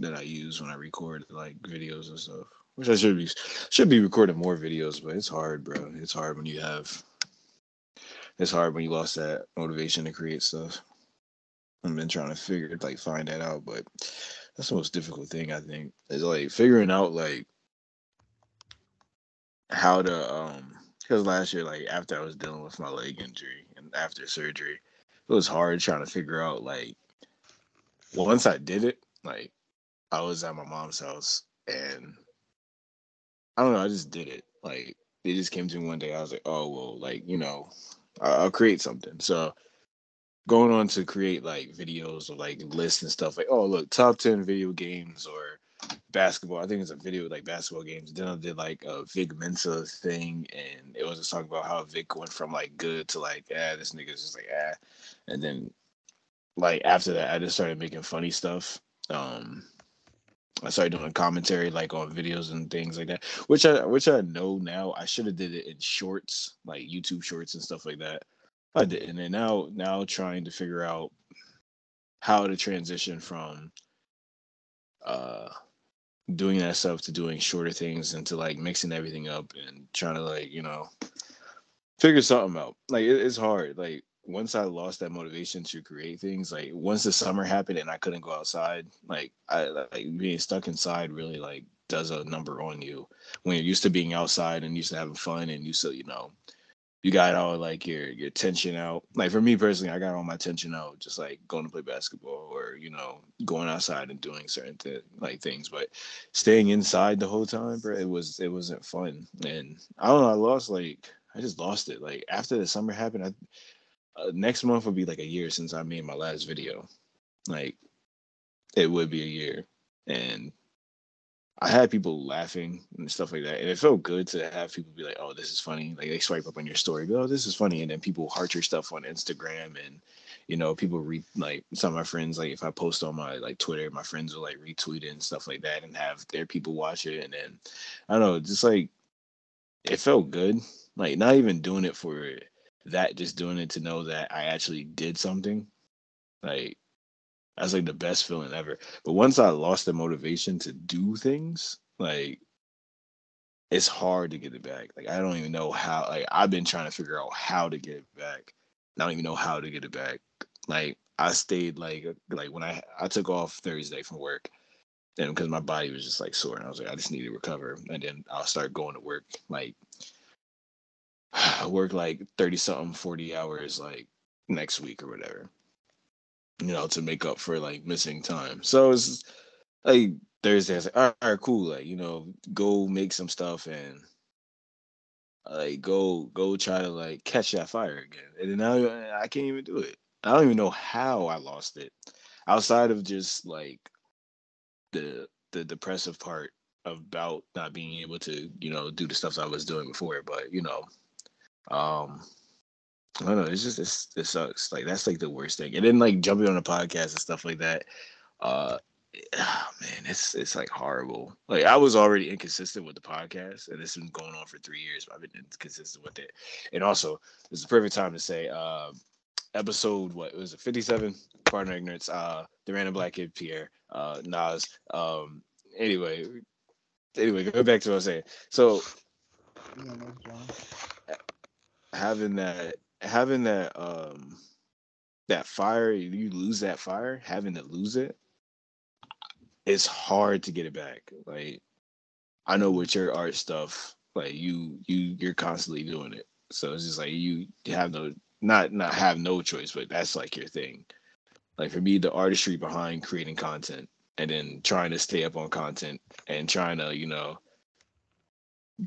that I use when I record like videos and stuff. Which I should be should be recording more videos, but it's hard, bro. It's hard when you have it's hard when you lost that motivation to create stuff. I've been trying to figure it, like find that out, but that's the most difficult thing I think is like figuring out like how to um because last year like after I was dealing with my leg injury and after surgery, it was hard trying to figure out like once I did it, like I was at my mom's house and I don't know, I just did it. Like it just came to me one day. I was like, oh well, like you know, I'll create something. So going on to create like videos or like lists and stuff like, oh look, top ten video games or basketball. I think it's a video like basketball games. Then I did like a Vic Mensa thing, and it was just talking about how Vic went from like good to like, ah, this nigga's just like ah, and then like after that, I just started making funny stuff. Um, I started doing commentary like on videos and things like that, which I which I know now I should have did it in shorts, like YouTube shorts and stuff like that. I didn't, and now now trying to figure out how to transition from uh doing that stuff to doing shorter things and to like mixing everything up and trying to like you know figure something out. Like it, it's hard. Like once I lost that motivation to create things, like once the summer happened and I couldn't go outside, like I like being stuck inside really like does a number on you when you're used to being outside and used to having fun and used to you know you got all like your your tension out. Like for me personally, I got all my tension out just like going to play basketball or you know going outside and doing certain th- like things. But staying inside the whole time, bro, it was it wasn't fun. And I don't know, I lost like I just lost it. Like after the summer happened, I uh, next month will be like a year since I made my last video. Like it would be a year, and I had people laughing and stuff like that, and it felt good to have people be like, "Oh, this is funny." Like they swipe up on your story, go, "Oh, this is funny," and then people heart your stuff on Instagram, and you know, people read like some of my friends. Like if I post on my like Twitter, my friends will like retweet it and stuff like that, and have their people watch it, and then I don't know, just like it felt good. Like not even doing it for that just doing it to know that I actually did something, like that's like the best feeling ever. But once I lost the motivation to do things, like it's hard to get it back. Like I don't even know how. Like I've been trying to figure out how to get it back. I don't even know how to get it back. Like I stayed like like when I I took off Thursday from work, and because my body was just like sore, and I was like I just need to recover, and then I'll start going to work like work like 30 something 40 hours like next week or whatever you know to make up for like missing time. So it's like thursday i was like all right cool like you know go make some stuff and like go go try to like catch that fire again. And then now i can't even do it. I don't even know how i lost it. Outside of just like the the depressive part about not being able to you know do the stuff i was doing before but you know um, I don't know. It's just it's, it sucks. Like that's like the worst thing. And then like jumping on a podcast and stuff like that. Uh, oh, man, it's it's like horrible. Like I was already inconsistent with the podcast, and this has been going on for three years. But I've been inconsistent with it. And also, this is the perfect time to say, uh, episode what was it, fifty seven? Pardon ignorance. Uh, the random black kid Pierre, uh, Nas. Um, anyway, anyway, go back to what I was saying. So. Having that having that um that fire you lose that fire having to lose it it's hard to get it back. Like i know with your art stuff like you you you're constantly doing it. So it's just like you have no not not have no choice but that's like your thing. Like for me the artistry behind creating content and then trying to stay up on content and trying to you know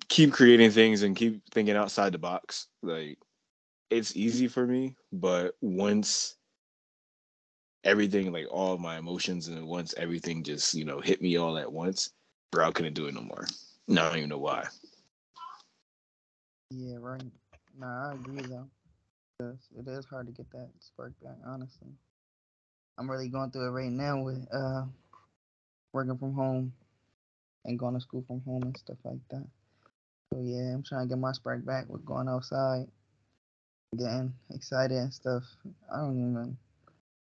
keep creating things and keep thinking outside the box like it's easy for me, but once everything, like all my emotions, and once everything just you know hit me all at once, bro, I couldn't do it no more. No, I don't even know why. Yeah, right. Nah, I agree though. It is hard to get that spark back, honestly. I'm really going through it right now with uh working from home and going to school from home and stuff like that. So yeah, I'm trying to get my spark back with going outside getting excited and stuff. I don't even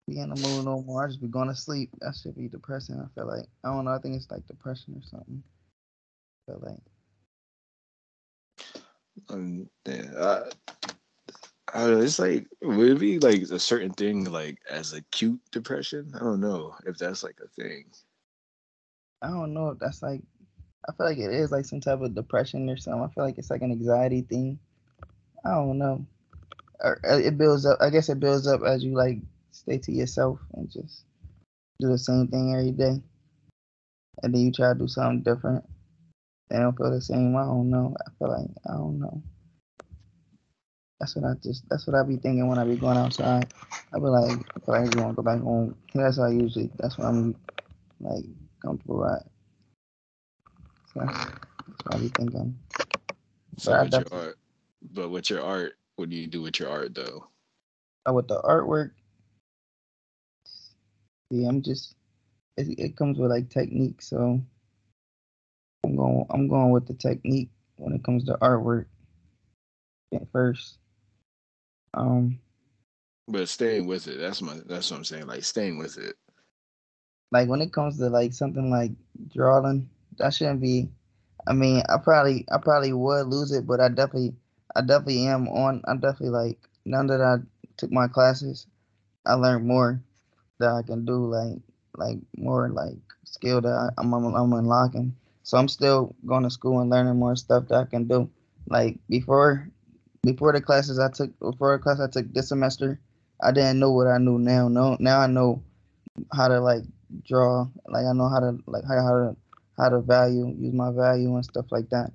be in the mood no more. I just be going to sleep. That should be depressing. I feel like I don't know. I think it's like depression or something. I feel like. Um, yeah, I, I don't know, it's like would it be like a certain thing like as acute depression? I don't know if that's like a thing. I don't know if that's like. I feel like it is like some type of depression or something. I feel like it's like an anxiety thing. I don't know. Or uh, it builds up. I guess it builds up as you like stay to yourself and just do the same thing every day. And then you try to do something different. They don't feel the same. I don't know. I feel like I don't know. That's what I just. That's what I be thinking when I be going outside. I be like, I feel like I just want to go back home. That's how I usually. That's what I'm like comfortable at. So that's, that's what I be thinking. So But with your art, but with your art, what do you do with your art though? Uh, with the artwork, yeah, I'm just it, it comes with like technique, so I'm going I'm going with the technique when it comes to artwork at first. Um, But staying with it, that's my that's what I'm saying. Like staying with it. like when it comes to like something like drawing, that shouldn't be. I mean, I probably I probably would lose it, but I definitely I definitely am on. I'm definitely like now that I took my classes, I learned more that I can do. Like like more like skill that I, I'm, I'm I'm unlocking. So I'm still going to school and learning more stuff that I can do. Like before before the classes I took before the class I took this semester, I didn't know what I knew now. No, now I know how to like draw. Like I know how to like how, how to how to value use my value and stuff like that.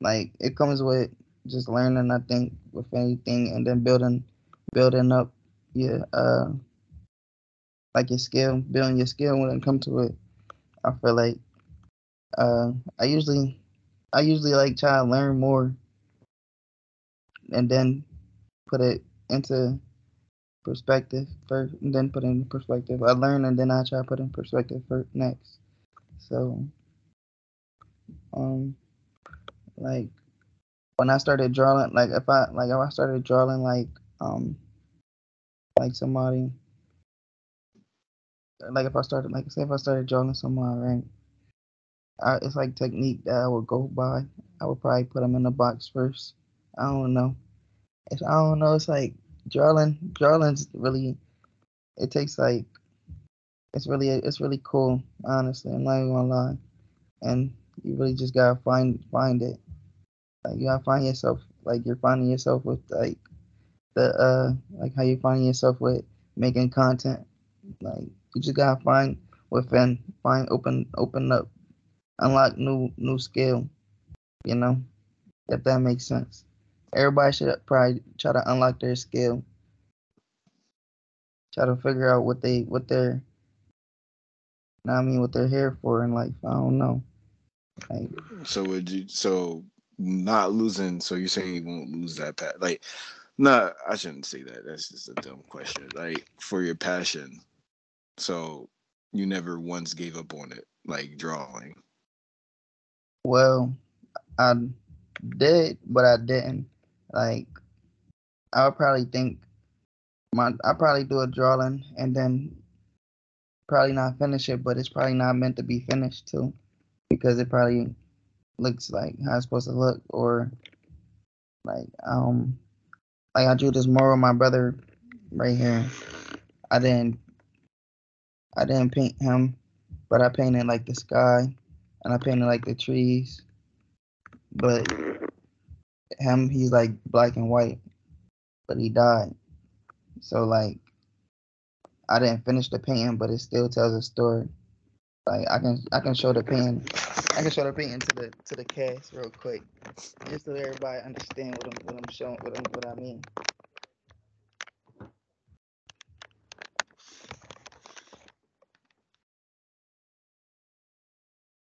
Like it comes with just learning. I think with anything and then building building up your uh like your skill, building your skill when it comes to it. I feel like uh I usually I usually like try to learn more and then put it into perspective first and then put it in perspective. I learn and then I try to put in perspective first next. So um like when I started drawing like if I like if I started drawing like um like somebody like if I started like say if I started drawing someone right I, it's like technique that I would go by. I would probably put them in the box first. I don't know. It's, I don't know. It's like drawing. Drawing's really. It takes like. It's really it's really cool. Honestly, I'm not even gonna lie. And you really just gotta find find it. Like you gotta find yourself. Like you're finding yourself with like the uh like how you're finding yourself with making content. Like you just gotta find within find open open up unlock new new skill. You know, if that makes sense. Everybody should probably try to unlock their skill. Try to figure out what they what they're I mean what they're here for in life. I don't know. Like So would you so not losing so you're saying you won't lose that pat like not I shouldn't say that. That's just a dumb question. Like for your passion. So you never once gave up on it, like drawing. well, I did, but I didn't. Like I would probably think my I probably do a drawing and then probably not finish it, but it's probably not meant to be finished too, because it probably looks like how it's supposed to look, or like um like I drew this mural my brother right here. I didn't I didn't paint him, but I painted like the sky and I painted like the trees. But him he's like black and white, but he died. So like I didn't finish the painting, but it still tells a story. Like I can I can show the painting. I can show the painting to the to the cast real quick, just so everybody understand what I'm what I'm showing what I'm, what I mean.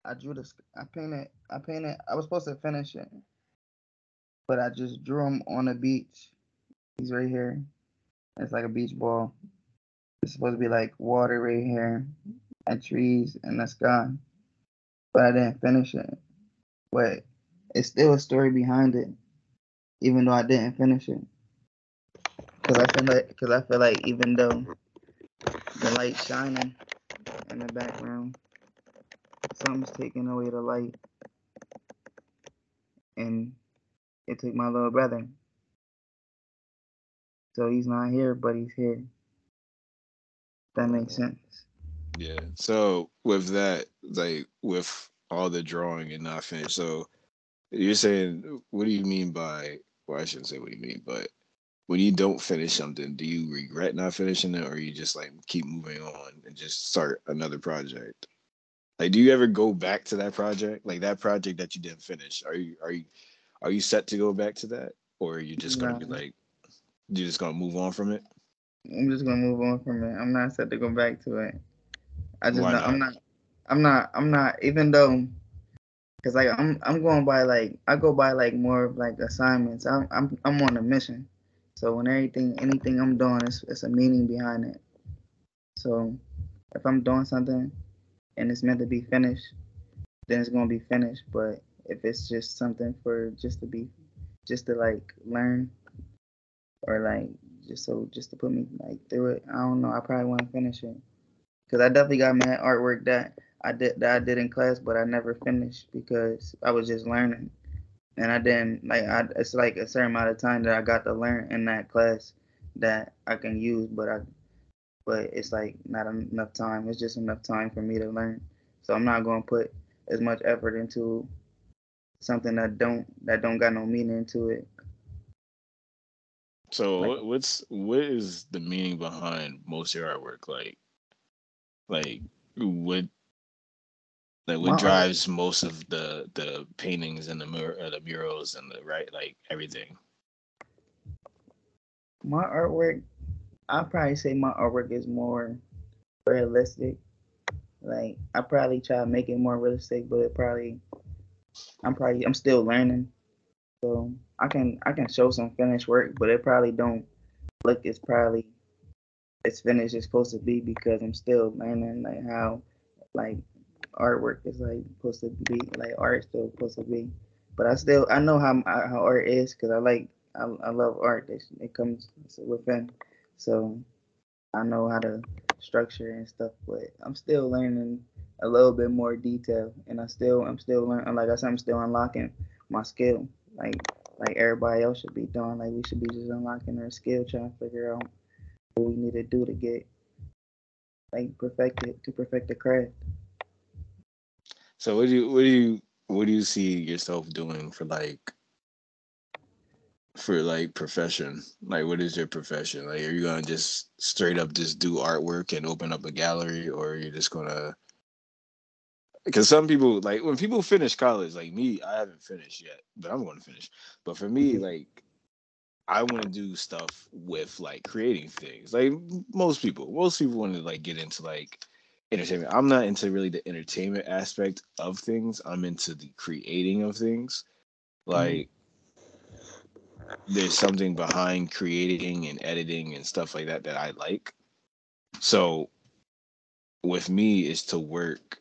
I drew this. I painted. I painted. I was supposed to finish it, but I just drew him on the beach. He's right here. It's like a beach ball. It's supposed to be like water right here, and trees and the sky. But I didn't finish it. But it's still a story behind it, even though I didn't finish it. Cause I feel like, cause I feel like even though the light shining in the background. Something's taking away the light. And it took my little brother. So he's not here, but he's here. That makes sense. Yeah. So with that, like with all the drawing and not finished, so you're saying, what do you mean by? Well, I shouldn't say what do you mean, but when you don't finish something, do you regret not finishing it, or you just like keep moving on and just start another project? Like, do you ever go back to that project, like that project that you didn't finish? Are you are you are you set to go back to that, or are you just gonna be like, you're just gonna move on from it? I'm just gonna move on from it. I'm not set to go back to it. I just not? I'm not I'm not I'm not even though because like I'm I'm going by like I go by like more of like assignments. I'm I'm I'm on a mission. So when everything anything I'm doing it's it's a meaning behind it. So if I'm doing something and it's meant to be finished, then it's gonna be finished. But if it's just something for just to be just to like learn or like just so just to put me like through it, I don't know. I probably want to finish it because I definitely got my artwork that I did that I did in class, but I never finished because I was just learning, and I didn't like. I it's like a certain amount of time that I got to learn in that class that I can use, but I, but it's like not enough time. It's just enough time for me to learn. So I'm not going to put as much effort into something that don't that don't got no meaning to it. So like, what's what is the meaning behind most of your artwork? Like, like what like what drives most of the the paintings and the mur- uh, the murals and the right like everything. My artwork, I probably say my artwork is more realistic. Like I probably try to make it more realistic, but it probably I'm probably I'm still learning. So I can I can show some finished work, but it probably don't look as probably as finished as supposed to be because I'm still learning like how like artwork is like supposed to be like art still supposed to be. But I still I know how how art is because I like I, I love art. It, it comes within, so I know how to structure and stuff. But I'm still learning a little bit more detail, and I still I'm still learning. Like I said, I'm still unlocking my skill. Like like everybody else should be doing. Like we should be just unlocking our skill, trying to figure out we need to do to get like perfect it to perfect the craft. So what do you what do you what do you see yourself doing for like for like profession? Like what is your profession? Like are you gonna just straight up just do artwork and open up a gallery or are you just gonna because some people like when people finish college, like me, I haven't finished yet, but I'm to finish. But for me, like I want to do stuff with like creating things. Like most people, most people want to like get into like entertainment. I'm not into really the entertainment aspect of things. I'm into the creating of things. Mm-hmm. Like mm. there's something behind creating and editing and stuff like that that I like. So with me is to work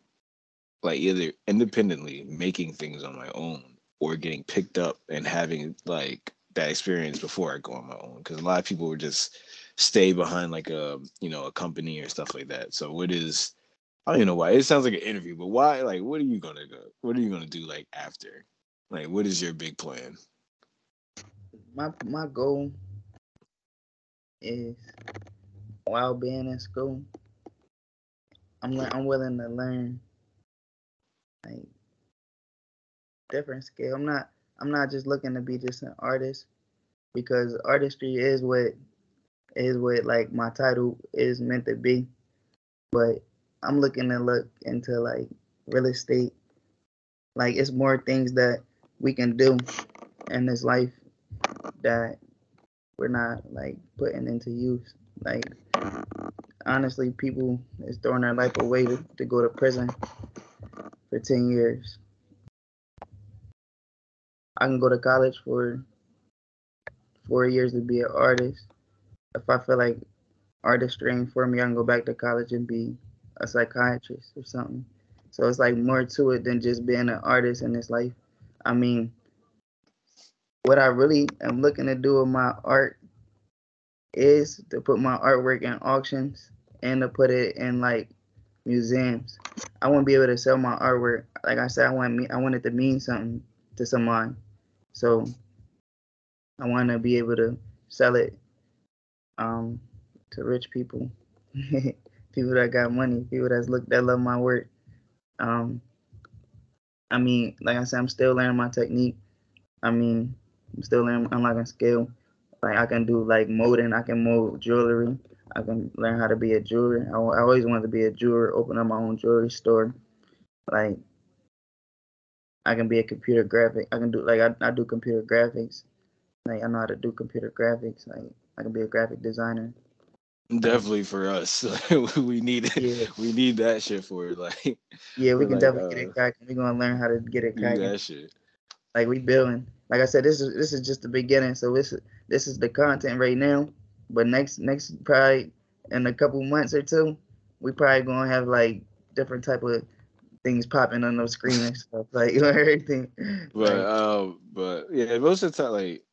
like either independently making things on my own or getting picked up and having like that experience before I go on my own because a lot of people would just stay behind like a you know a company or stuff like that. So what is I don't even know why. It sounds like an interview, but why? Like, what are you gonna go? What are you gonna do like after? Like, what is your big plan? My my goal is while being in school, I'm I'm willing to learn like different skill. I'm not I'm not just looking to be just an artist because artistry is what is what like my title is meant to be. But I'm looking to look into like real estate. Like it's more things that we can do in this life that we're not like putting into use. Like honestly, people is throwing their life away to, to go to prison for ten years. I can go to college for four years to be an artist. If I feel like artistry ain't for me, I can go back to college and be a psychiatrist or something. So it's like more to it than just being an artist in this life. I mean, what I really am looking to do with my art is to put my artwork in auctions and to put it in like museums. I want to be able to sell my artwork. Like I said, I want me I want it to mean something to someone. So I want to be able to sell it um to rich people, people that got money, people that's look that love my work. Um, I mean, like I said, I'm still learning my technique. I mean, I'm still learning unlocking skill. Like I can do like molding, I can mold jewelry. I can learn how to be a jeweler. I, I always wanted to be a jeweler, open up my own jewelry store. Like I can be a computer graphic. I can do like I, I do computer graphics. Like I know how to do computer graphics. Like I can be a graphic designer. Definitely for us, we need it. Yeah. We need that shit for it. Like yeah, we can like, definitely uh, get it uh, cracking. We're gonna learn how to get it cracking. That shit. Like we building. Like I said, this is this is just the beginning. So this this is the content right now. But next next probably in a couple months or two, we probably gonna have like different type of things popping on the screen and stuff like you know, everything. But like, um, but yeah, most of the time, like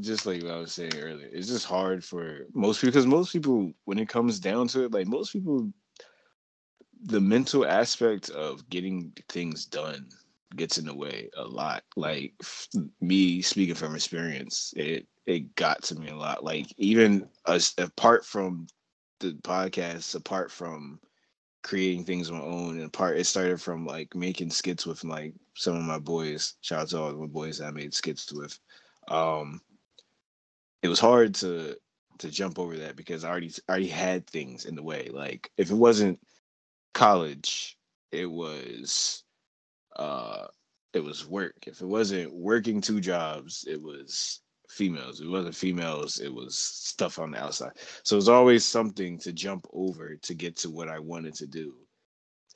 just like what I was saying earlier, it's just hard for most people because most people, when it comes down to it, like most people, the mental aspect of getting things done gets in the way a lot. Like me speaking from experience, it it got to me a lot. Like even as apart from the podcast, apart from creating things on my own, and part it started from like making skits with like some of my boys. Shout out to all my boys that I made skits with. Um, it was hard to to jump over that because I already already had things in the way. Like if it wasn't college, it was uh it was work. If it wasn't working two jobs, it was females. It wasn't females, it was stuff on the outside. So it was always something to jump over to get to what I wanted to do.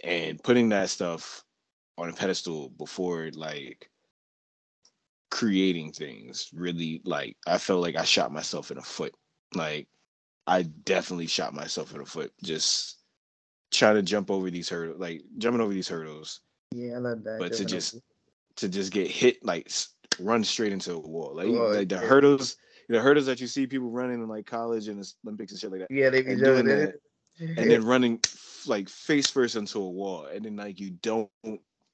And putting that stuff on a pedestal before like creating things really like I felt like I shot myself in the foot. Like I definitely shot myself in the foot just trying to jump over these hurdles, like jumping over these hurdles yeah, I love that. But to just to just get hit like run straight into a wall, like, like the hurdles, the hurdles that you see people running in like college and Olympics and shit like that. Yeah, they be doing that, and then running like face first into a wall, and then like you don't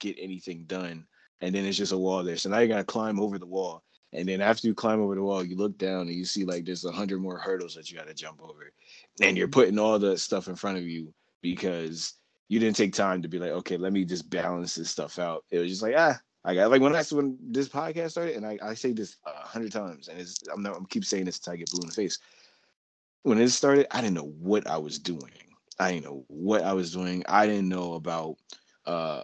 get anything done, and then it's just a wall there. So now you gotta climb over the wall. And then after you climb over the wall, you look down and you see like there's a hundred more hurdles that you got to jump over, and you're putting all the stuff in front of you because you didn't take time to be like, okay, let me just balance this stuff out. It was just like, ah, I got like when I when this podcast started, and I, I say this a hundred times, and it's I'm not I'm keep saying this until I get blue in the face. When it started, I didn't know what I was doing. I didn't know what I was doing. I didn't know about uh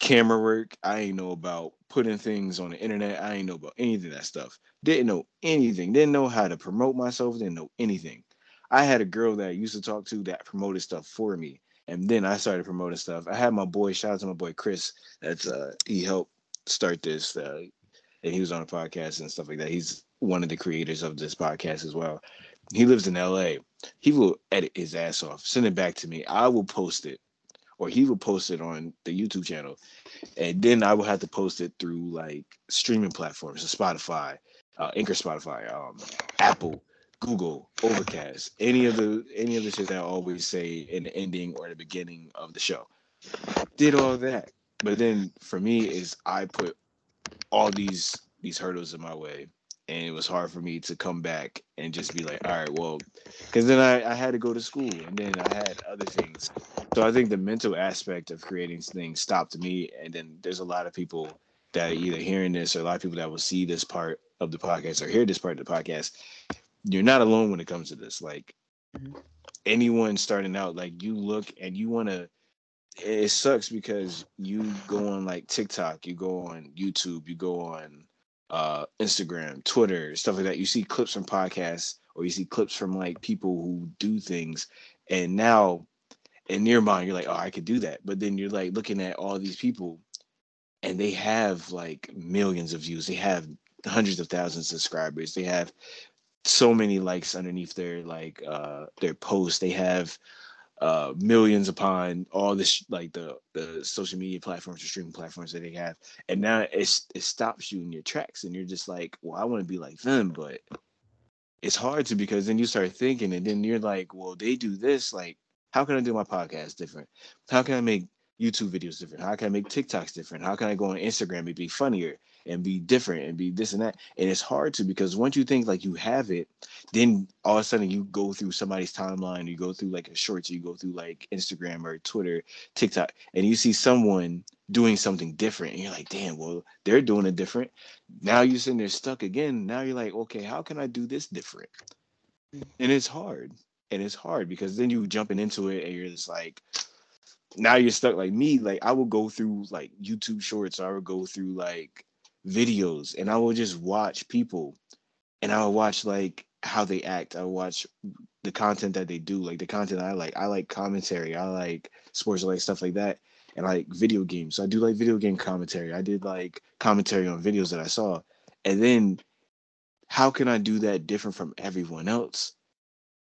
camera work. I didn't know about putting things on the internet. I didn't know about any of that stuff. Didn't know anything. Didn't know how to promote myself. Didn't know anything. I had a girl that I used to talk to that promoted stuff for me and then I started promoting stuff. I had my boy, shout out to my boy Chris. That's uh he helped start this, uh, and he was on a podcast and stuff like that. He's one of the creators of this podcast as well. He lives in LA. He will edit his ass off, send it back to me. I will post it, or he will post it on the YouTube channel, and then I will have to post it through like streaming platforms, so Spotify, uh, Anchor, Spotify, um, Apple, Google, Overcast, any of the any of the shit that I always say in the ending or the beginning of the show. Did all that. But then for me is I put all these these hurdles in my way and it was hard for me to come back and just be like, all right, well, because then I, I had to go to school and then I had other things. So I think the mental aspect of creating things stopped me. And then there's a lot of people that are either hearing this or a lot of people that will see this part of the podcast or hear this part of the podcast you're not alone when it comes to this. Like mm-hmm. anyone starting out, like you look and you want to. It sucks because you go on like TikTok, you go on YouTube, you go on uh, Instagram, Twitter, stuff like that. You see clips from podcasts or you see clips from like people who do things, and now in your mind you're like, oh, I could do that. But then you're like looking at all these people, and they have like millions of views. They have hundreds of thousands of subscribers. They have so many likes underneath their like uh their posts. They have uh millions upon all this like the the social media platforms or streaming platforms that they have and now it's it stops you in your tracks and you're just like well i want to be like them but it's hard to because then you start thinking and then you're like well they do this like How can I do my podcast different? How can I make YouTube videos different? How can I make TikToks different? How can I go on Instagram and be funnier and be different and be this and that? And it's hard to because once you think like you have it, then all of a sudden you go through somebody's timeline, you go through like a shorts, you go through like Instagram or Twitter, TikTok, and you see someone doing something different and you're like, damn, well, they're doing it different. Now you're sitting there stuck again. Now you're like, okay, how can I do this different? Mm-hmm. And it's hard. And it's hard because then you jumping into it and you're just like, now you're stuck like me. Like I will go through like YouTube shorts, or I would go through like videos and I will just watch people and I will watch like how they act. I watch the content that they do, like the content I like. I like commentary, I like sports, I like stuff like that. And I like video games. So I do like video game commentary. I did like commentary on videos that I saw. And then how can I do that different from everyone else?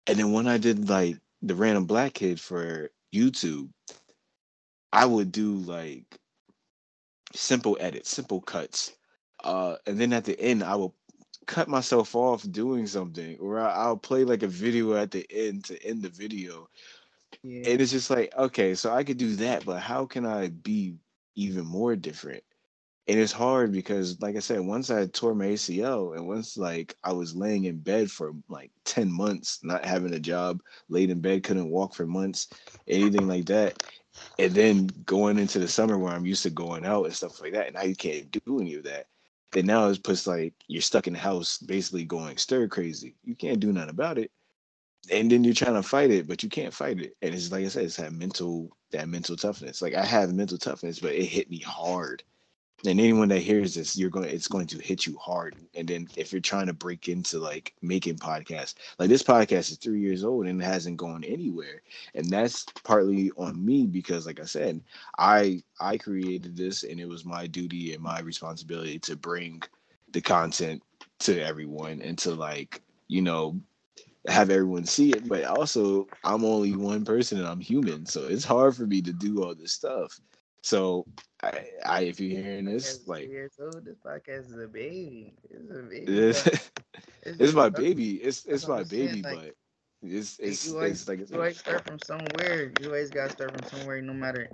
And then when I did like the random black kid for YouTube, I would do like simple edits, simple cuts. Uh, and then at the end, I will cut myself off doing something, or I, will play like a video at the end to end the video. Yeah. And it's just like, okay, so I could do that, but how can I be even more different? And it's hard because, like I said, once I tore my ACL and once like I was laying in bed for like 10 months, not having a job, laid in bed, couldn't walk for months, anything like that and then going into the summer where I'm used to going out and stuff like that, and now you can't do any of that. Then now it's just like you're stuck in the house, basically going stir crazy. You can't do nothing about it, and then you're trying to fight it, but you can't fight it. And it's like I said, it's that mental, that mental toughness. Like I have mental toughness, but it hit me hard and anyone that hears this you're going it's going to hit you hard. And then if you're trying to break into like making podcasts like this podcast is three years old and it hasn't gone anywhere. And that's partly on me because like i said i i created this and it was my duty and my responsibility to bring the content to everyone and to like you know have everyone see it. But also i'm only one person and i'm human. So it's hard for me to do all this stuff so I, I if you're hearing this, like years old, oh, this podcast is a baby. It's a baby. It's, it's, it's my baby. It's it's my baby, like, but it's it's, you always, it's like you always start from somewhere. You always gotta start from somewhere, no matter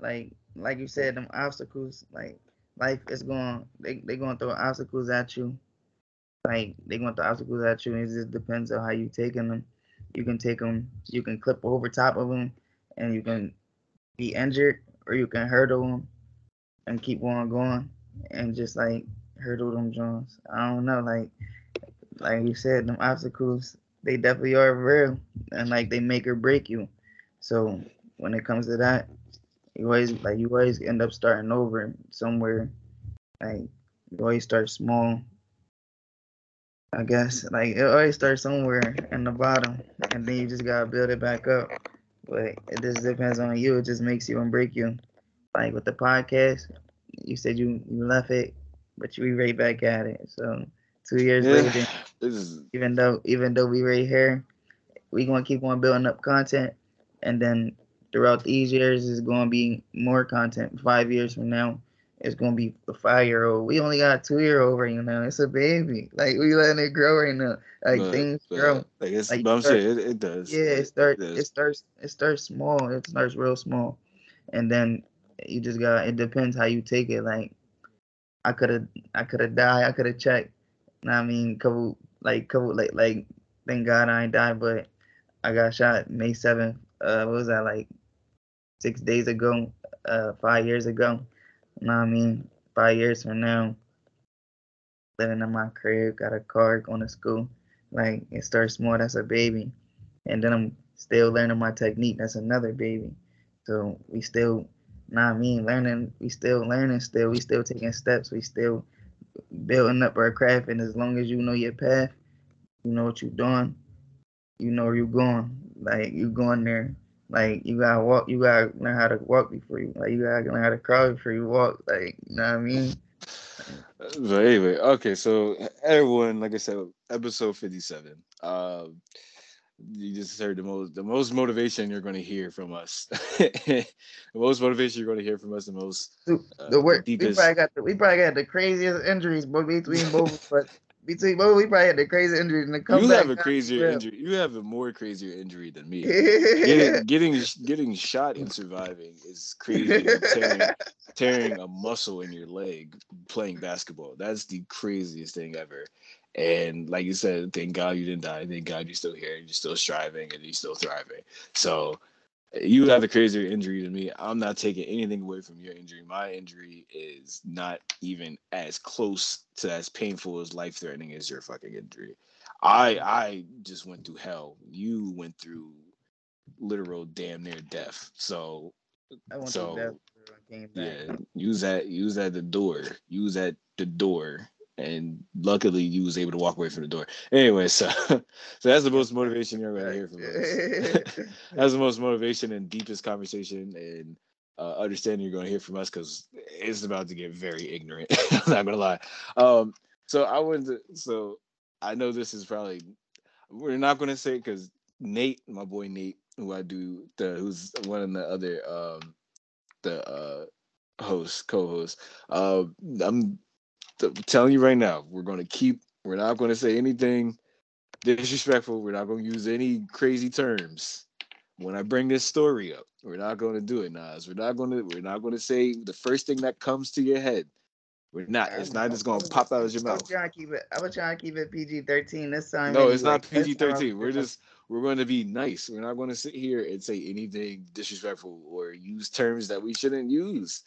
like like you said, them obstacles. Like life is going, they they going to throw obstacles at you. Like they going to throw obstacles at you. and It just depends on how you taking them. You can take them. You can clip over top of them, and you can be injured or you can hurdle them and keep on going and just like hurdle them Jones. I don't know, like like you said, them obstacles they definitely are real and like they make or break you. So when it comes to that, you always like you always end up starting over somewhere. Like you always start small. I guess like it always starts somewhere in the bottom, and then you just gotta build it back up. But it just depends on you. It just makes you and break you. Like with the podcast, you said you, you left it, but you right back at it. So two years yeah, later, is... even though even though we right here, we gonna keep on building up content, and then throughout these years is gonna be more content. Five years from now, it's gonna be a five year old. We only got two year old right now. It's a baby. Like we letting it grow right now. Like but, things but, grow. Like it's, like I'm saying it, it, does. Yeah, it, it starts. It, starts. It starts small. It starts real small, and then you just got. It depends how you take it. Like I could have. I could have died. I could have checked. I mean, couple like couple like like. Thank God I ain't died, but I got shot May seventh. Uh, what was that like? Six days ago. Uh, five years ago you know what I mean? Five years from now, living in my crib, got a car, going to school. Like it starts small, that's a baby. And then I'm still learning my technique, that's another baby. So we still, know what I mean, learning, we still learning still, we still taking steps, we still building up our craft. And as long as you know your path, you know what you're doing, you know where you're going. Like you going there like you gotta walk, you gotta know how to walk before you like you gotta know how to crawl before you walk. Like you know what I mean? But anyway, okay, so everyone, like I said, episode fifty-seven. Um, you just heard the most the most motivation you're going to hear from us. the most motivation you're going to hear from us. The most uh, the work. Deepest... We probably got the, we probably got the craziest injuries, but between both. But between both, we probably had the crazy injury and the comeback. You have a crazier injury. You have a more crazier injury than me. Getting getting getting shot and surviving is crazy. Tearing, tearing a muscle in your leg playing basketball. That's the craziest thing ever. And like you said, thank God you didn't die. Thank God you're still here. And you're still striving and you're still thriving. So you have a crazier injury than me. I'm not taking anything away from your injury. My injury is not even as close to as painful as life threatening as your fucking injury. I I just went through hell. You went through literal damn near death. So I went So, to death and came back. yeah, use that use at the door. Use at the door. And luckily you was able to walk away from the door. Anyway, so so that's the most motivation you're gonna hear from us. that's the most motivation and deepest conversation and uh, understanding you're to hear from us because it's about to get very ignorant. I'm not gonna lie. Um, so I wanted to. So I know this is probably we're not gonna say because Nate, my boy Nate, who I do the who's one of the other um the uh hosts, co-hosts. um I'm t- telling you right now, we're gonna keep. We're not gonna say anything disrespectful. We're not gonna use any crazy terms when I bring this story up. We're not going to do it, Nas. We're not going to. We're not going to say the first thing that comes to your head. We're not. It's not just going to pop out of your mouth. I was trying to keep it. I was trying to keep it PG thirteen this time. No, it's not PG thirteen. We're just we're going to be nice. We're not going to sit here and say anything disrespectful or use terms that we shouldn't use.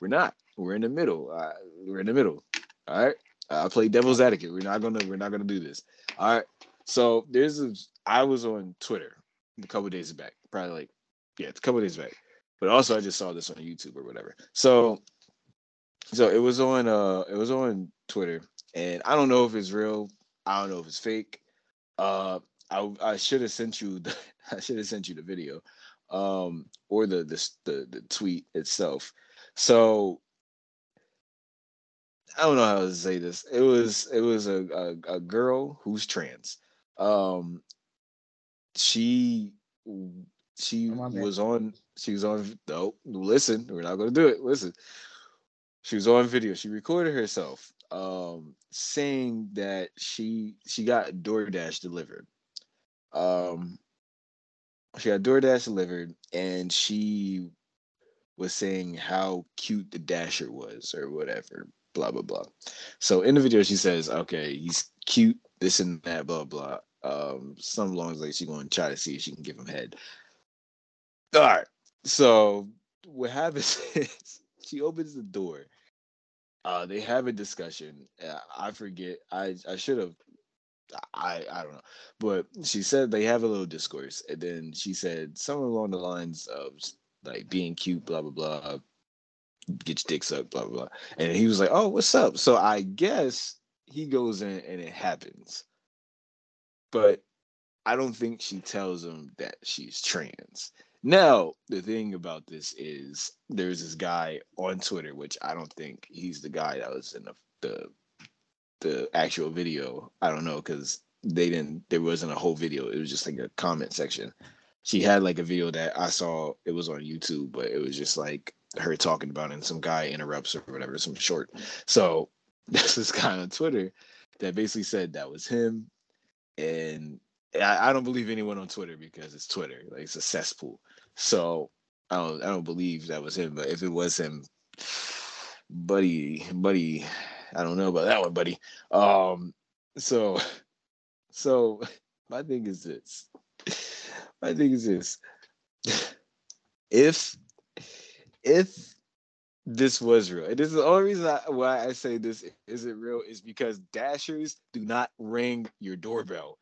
We're not. We're in the middle. Uh, we're in the middle. All right. I play devil's advocate. We're not gonna. We're not gonna do this. All right. So there's a. I was on Twitter a couple days back. Probably like yeah, it's a couple days back. But also I just saw this on YouTube or whatever. So so it was on uh it was on Twitter and I don't know if it's real. I don't know if it's fake. Uh I I should have sent you the I should have sent you the video um or the the the, the tweet itself. So I don't know how to say this. It was it was a, a, a girl who's trans. Um she she Oh, my bad. was on she was on no listen we're not gonna do it listen she was on video she recorded herself um saying that she she got DoorDash delivered um she got DoorDash delivered and she was saying how cute the dasher was or whatever blah blah blah so in the video she says okay he's cute this and that blah blah um some long like she gonna try to see if she can give him head all right. So what happens is she opens the door. Uh, they have a discussion. I forget. I I should have. I I don't know. But she said they have a little discourse, and then she said somewhere along the lines of like being cute, blah blah blah. Get your dick sucked, blah blah blah. And he was like, "Oh, what's up?" So I guess he goes in and it happens. But I don't think she tells him that she's trans. Now, the thing about this is there's this guy on Twitter, which I don't think he's the guy that was in the the, the actual video. I don't know because they didn't. There wasn't a whole video. It was just like a comment section. She had like a video that I saw. It was on YouTube, but it was just like her talking about it, and some guy interrupts or whatever, some short. So this guy on Twitter that basically said that was him, and I, I don't believe anyone on Twitter because it's Twitter. Like it's a cesspool. So I don't I don't believe that was him. But if it was him, buddy, buddy, I don't know about that one, buddy. Um so so my thing is this. My thing is this. If if this was real, and this is the only reason I, why I say this isn't real is because dashers do not ring your doorbell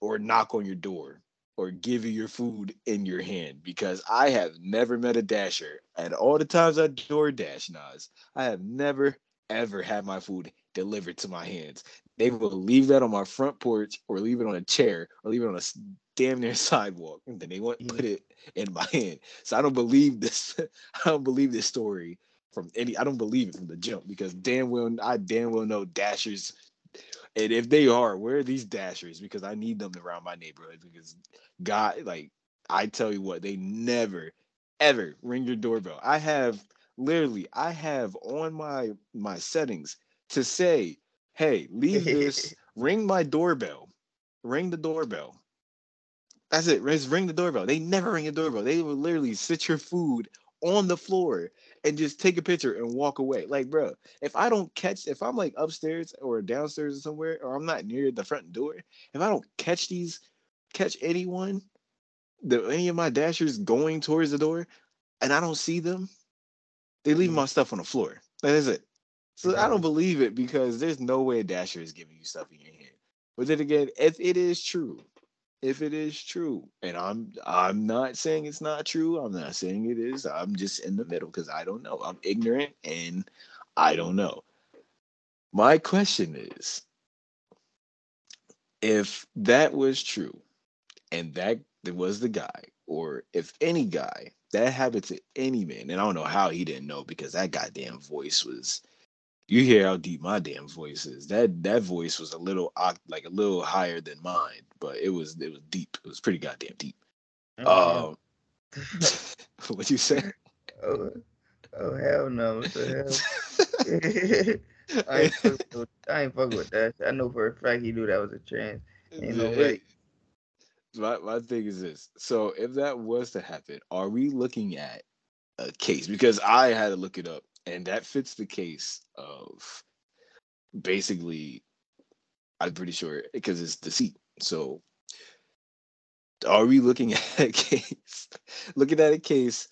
or knock on your door or give you your food in your hand because I have never met a dasher. And all the times I door dash Nas, I have never ever had my food delivered to my hands. They will leave that on my front porch or leave it on a chair or leave it on a damn near sidewalk and then they won't Yeah. put it in my hand. So I don't believe this. I don't believe this story from any. I don't believe it from the jump because damn well I damn well know dashers and if they are, where are these dashers? Because I need them around my neighborhood. Because God, like I tell you what, they never, ever ring your doorbell. I have literally, I have on my my settings to say hey, leave this, ring my doorbell, ring the doorbell. That's it. Just ring the doorbell. They never ring the doorbell. They will literally sit your food on the floor and just take a picture and walk away. Like, bro, if I don't catch, if I'm like upstairs or downstairs or somewhere, or I'm not near the front door, if I don't catch these, catch anyone, the any of my dashers going towards the door, and I don't see them, they leave mm-hmm. my stuff on the floor. That is it. So I don't believe it because there's no way dasher is giving you stuff in your hand. But then again, if it is true, if it is true, and I'm I'm not saying it's not true, I'm not saying it is. I'm just in the middle because I don't know. I'm ignorant and I don't know. My question is if that was true and that was the guy, or if any guy that happened to any man, and I don't know how he didn't know because that goddamn voice was you hear how deep my damn voice is. That that voice was a little like a little higher than mine, but it was it was deep. It was pretty goddamn deep. Oh, um, what you say? Oh, oh hell no! What the hell? I ain't, fuck with, I ain't fuck with that. I know for a fact he knew that was a trans. Ain't no way. My my thing is this. So if that was to happen, are we looking at a case? Because I had to look it up and that fits the case of basically i'm pretty sure because it's deceit. So are we looking at a case looking at a case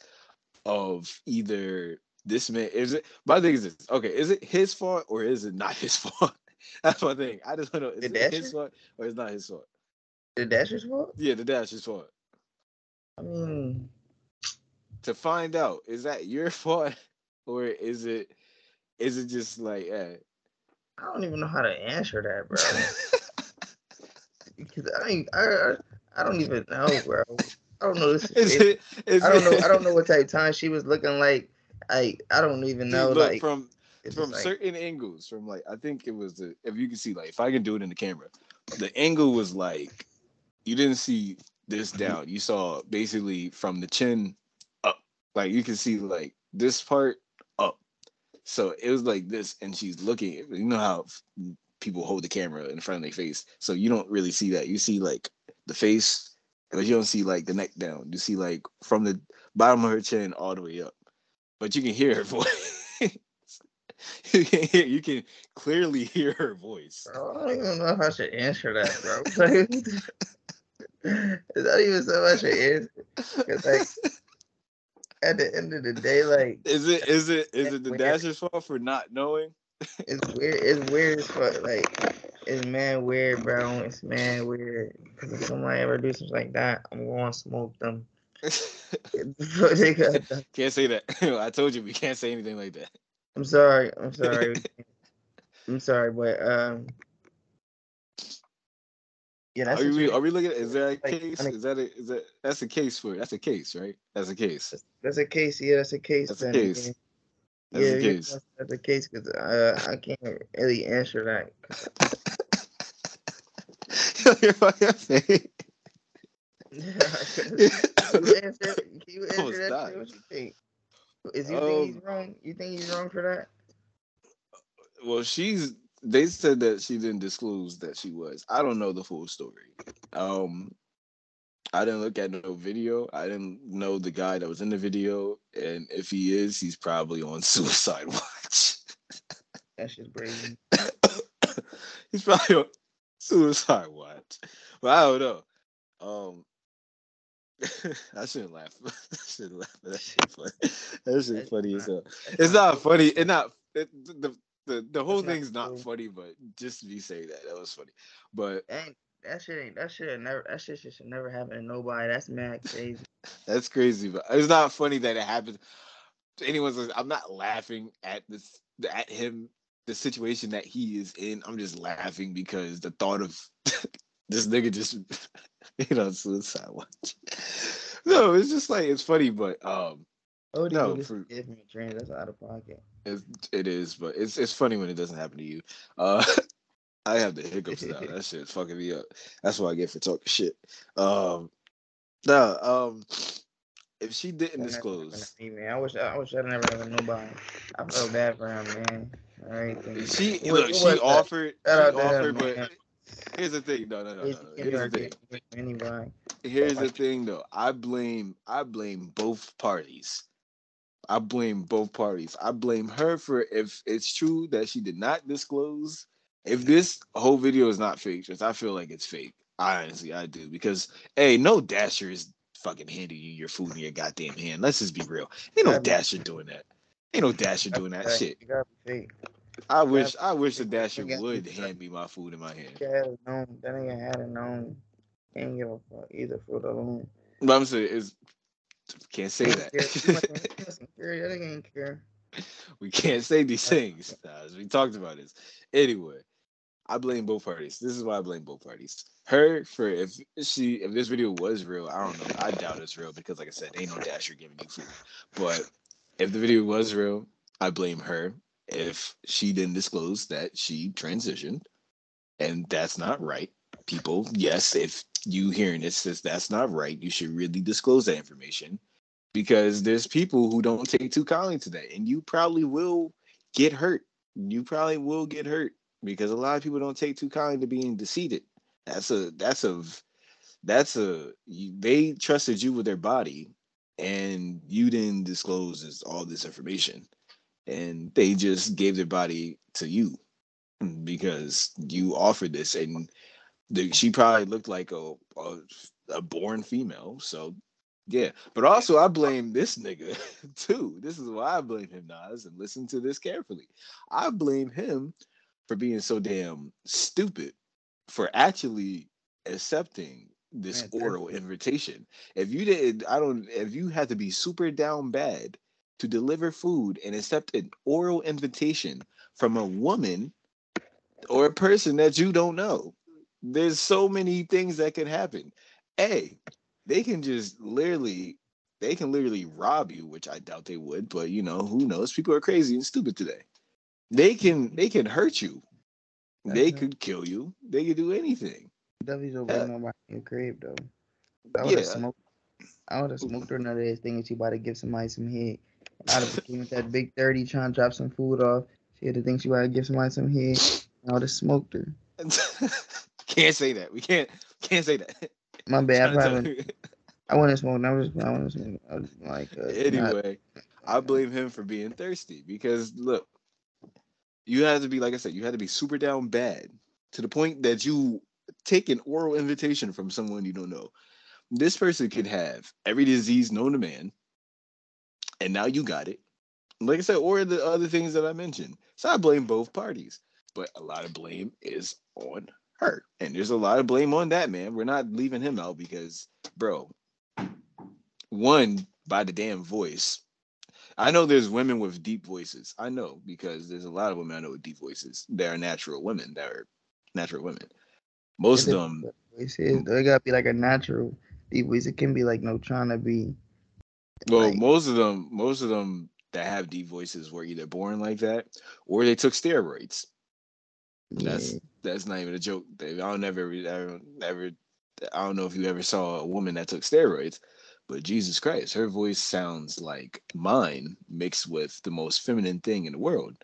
of either this man is it my thing is this okay is it his fault or is it not his fault? That's my thing. I just want to know is the it dasher? his fault or is not his fault? The dasher's fault? Yeah the dasher's fault. I mean to find out is that your fault or is it is it just like eh? I don't even know how to answer that, bro. because I, I I don't even know, bro. I don't know. This, is it, is I don't know. I don't know what type of time she was looking like. I I don't even know. Look, like from from like, certain angles, from like I think it was the if you can see like if I can do it in the camera, the angle was like you didn't see this down. You saw basically from the chin up. Like you can see like this part so it was like this, and she's looking. You know how people hold the camera in front of their face, so you don't really see that. You see like the face, but you don't see like the neck down. You see like from the bottom of her chin all the way up, but you can hear her voice. you can hear, you can clearly hear her voice. Bro, I don't even know how I should answer that, bro. it's not even so much an answer. Like at the end of the day, like is it is it is it the Dasher's fault for not knowing? It's weird. It's weird as fuck. Like it's man weird, bro. It's man weird. Because if somebody ever do something like that, I'm going to smoke them. can't say that. I told you we can't say anything like that. I'm sorry. I'm sorry. I'm sorry, but um, yeah, that's. Are we, are we looking? At, is there a like, case? is that a, is that that's a case for that's a case, right? That's a case. That's, a case. Yeah, that's a case. That's a case. Yeah, that's yeah, a case. That's, that's a case because uh, I can't really answer that. You're fucking fake. you answer, you answer that? What you think? Is you um, think he's wrong? You think he's wrong for that? Well, she's they said that she didn't disclose that she was. I don't know the full story. Um, I didn't look at no video. I didn't know the guy that was in the video, and if he is, he's probably on suicide watch. That's just crazy. he's probably on suicide watch. But I don't know. Um, I shouldn't laugh. I shouldn't laugh. That shit funny. That shit funny as hell. It's not funny. It's not. It, the the the whole That's thing's not, cool. funny, but just me saying that that was funny. But ain't that shit ain't that shit never that shit should never happen to nobody. That's mad crazy. That's crazy, but it's not funny that it happened. Anyone's I'm not laughing at this at him the situation that he is in. I'm just laughing because the thought of this nigga just you know suicide watch. No, it's just like it's funny, but um Oh, no, for, give me a That's out of pocket. It, it is, but it's it's funny when it doesn't happen to you. Uh, I have the hiccups now. That shit's fucking me up. That's what I get for talking shit. Um, no, um, if she didn't disclose, man. I wish I wish I never have nobody. I felt bad for him, man. Everything. She What- look, she offered, she Shout out to offered, but man. here's the thing. No, no, no, no. Here's the thing. Anybody. Here's the thing though. I blame I blame both parties. I blame both parties. I blame her for if it's true that she did not disclose. If this whole video is not fake, which I feel like it's fake. I honestly I do because hey, no dasher is fucking handing you your food in your goddamn hand. Let's just be real. Ain't no dasher doing that. Ain't no dasher doing that shit. You gotta be fake. I wish I wish the dasher would hand me my food in my hand. That nigga had it known. That nigga had it known. He ain't give a fuck either for the loan. But I'm saying is can't say He ain't care. He must- that. he mustn't care. That nigga ain't care. we can't say these things as we talked about this anyway i blame both parties this is why i blame both parties her for if she if this video was real i don't know i doubt it's real because like i said ain't no dasher giving you food but if the video was real i blame her if she didn't disclose that she transitioned and that's not right people yes if you hearing this says that's not right. You should really disclose that information because there's people who don't take too kindly to that and you probably will get hurt. You probably will get hurt because a lot of people don't take too kindly to being deceived that's a that's a that's a they trusted you with their body and you didn't disclose all this information and they just gave their body to you because you offered this and she probably looked like a, a a born female so yeah, but also I blame this nigga too. This is why I blame him, Nas, and listen to this carefully. I blame him for being so damn stupid for actually accepting this Man, oral invitation. If you did, I don't. If you had to be super down bad to deliver food and accept an oral invitation from a woman or a person that you don't know, there's so many things that can happen. A, they can just literally they can literally rob you, which I doubt they would, but you know, who knows? People are crazy and stupid today. They can they can hurt you. They Mhm. could kill you. They could do anything. W's over Yeah. nobody in your crib though. I would have Yeah. smoked. I would have smoked her another ass thing if she about to give somebody some head. I'd have came with that big thirty trying to drop some food off. She had to think she about to give somebody some head. I would have smoked her. can't say that. We can't can't say that. My bad. I probably. I wouldn't smoke. I was I wouldn't smoke. I was like uh, not- anyway, I blame him for being thirsty because look, you had to be like I said, you had to be super down bad to the point that you take an oral invitation from someone you don't know. This person could have every disease known to man, and now you got it. Like I said, or the other things that I mentioned. So I blame both parties, but a lot of blame is on her, and there's a lot of blame on that man. We're not leaving him out because, bro, one by the damn voice. I know there's women with deep voices. I know because there's a lot of women I know with deep voices. They are natural women. That are natural women. Most of them, Voice is though. It gotta be like a natural deep voice. It can be like no trying to be. well, like- most of them, most of them that have deep voices were either born like that or they took steroids. That's yeah. that's not even a joke. Dave. I don't ever, ever, ever. I don't know if you ever saw a woman that took steroids, but Jesus Christ, her voice sounds like mine mixed with the most feminine thing in the world.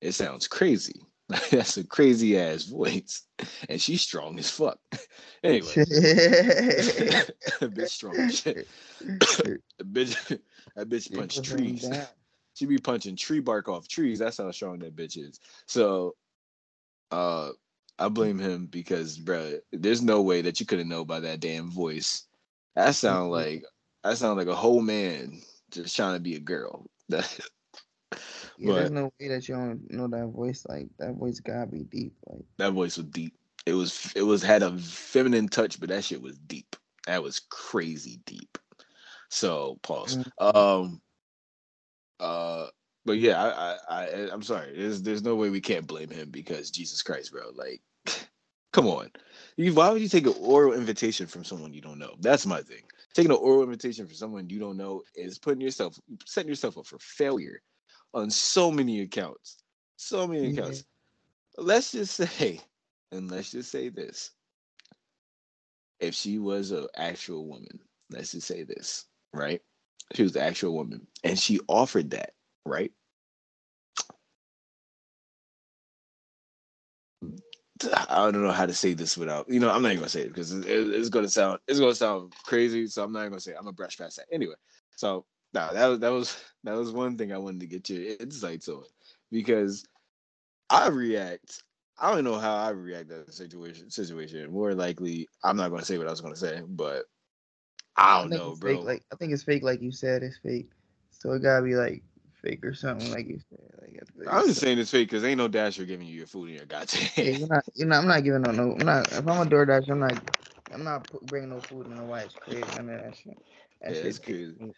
It sounds crazy. That's a crazy ass voice, and she's strong as fuck. anyway, a bitch strong as shit. A bitch, that bitch Yeah, punch trees. She be punching tree bark off trees. That's how strong that bitch is. So, uh, I blame him because, bruh, there's no way that you couldn't know by that damn voice. That sound Mhm. like that sound like a whole man just trying to be a girl. Yeah, there's no way that you don't know that voice. Like that voice gotta be deep. Like that voice was deep. It was it was had a feminine touch, but that shit was deep. That was crazy deep. So pause. Um. Uh. But yeah, I, I, I, eh, I'm sorry. There's, there's no way we can't blame him because Jesus Christ, bro. Like, come on. You, why would you take an oral invitation from someone you don't know? That's my thing. Taking an oral invitation from someone you don't know is putting yourself, setting yourself up for failure on so many accounts. So many Yeah. accounts. Let's just say, and let's just say this: if she was an actual woman, let's just say this, right? She was the actual woman, and she offered that, right? I don't know how to say this without you know I'm not even gonna say it because it, it's gonna sound it's gonna sound crazy. So I'm not even gonna say it. I'm gonna brush past that anyway. So no, that was that was that was one thing I wanted to get your insight on because I react. I don't know how I react to the situation. Situation more likely, I'm not gonna say what I was gonna say, but I don't think know, bro. Fake, like I think it's fake, like you said, it's fake. So it gotta be like fake or something, like you said. Like. I'm just saying it's fake because ain't no dasher giving you your food in your goddamn. Yeah, you're not, you're not. I'm not giving no. no I'm not. If I'm a DoorDash, I'm not. I'm not bringing no food in the wife's crib. None of that shit. That Yeah, it's crazy. me.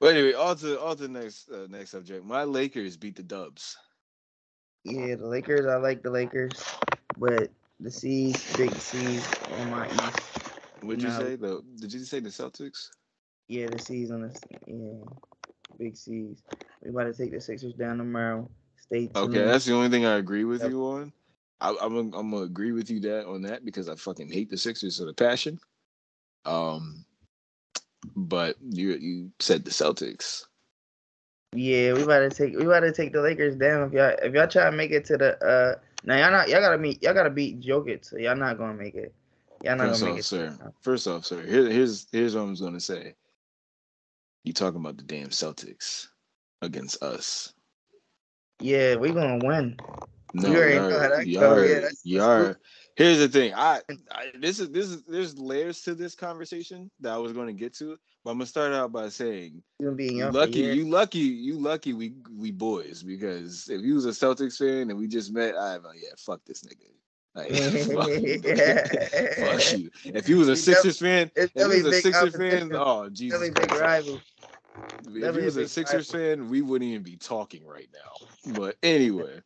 But anyway, on to on to the next uh, next subject. My Lakers beat the Dubs. Yeah, the Lakers. I like the Lakers, but the C's, big C's on my East. What'd you No. say? The did you say the Celtics? Yeah, the C's on the yeah, big C's. We about to take the Sixers down tomorrow. Stay tuned. Okay, that's the only thing I agree with Yep. you on. I, I'm gonna, I'm gonna agree with you that on that because I fucking hate the Sixers with a passion. Um, but you you said the Celtics. Yeah, we about to take we about to take the Lakers down. If y'all if y'all try to make it to the uh now y'all not y'all gotta meet y'all gotta beat Jokic, so y'all not gonna make it. Y'all not First gonna off, make it. sir. First off, sir. Here, here's here's what I'm gonna say. You talking about the damn Celtics against us? Yeah, we're gonna win. No, You already y'all, know how that y'all, go. are- Yeah, that's- that's Here's the thing. I, I this is this is there's layers to this conversation that I was going to get to, but I'm gonna start out by saying We gonna be in you lucky, you lucky, you lucky. We we boys because if you was a Celtics fan and we just met, I'd like, yeah, fuck this nigga. Like, fuck, you. fuck you. If you was a Sixers fan, if you was a Sixers fan, oh Jesus Definitely big rival. If a was a Sixers fan, we wouldn't even be talking right now. But anyway,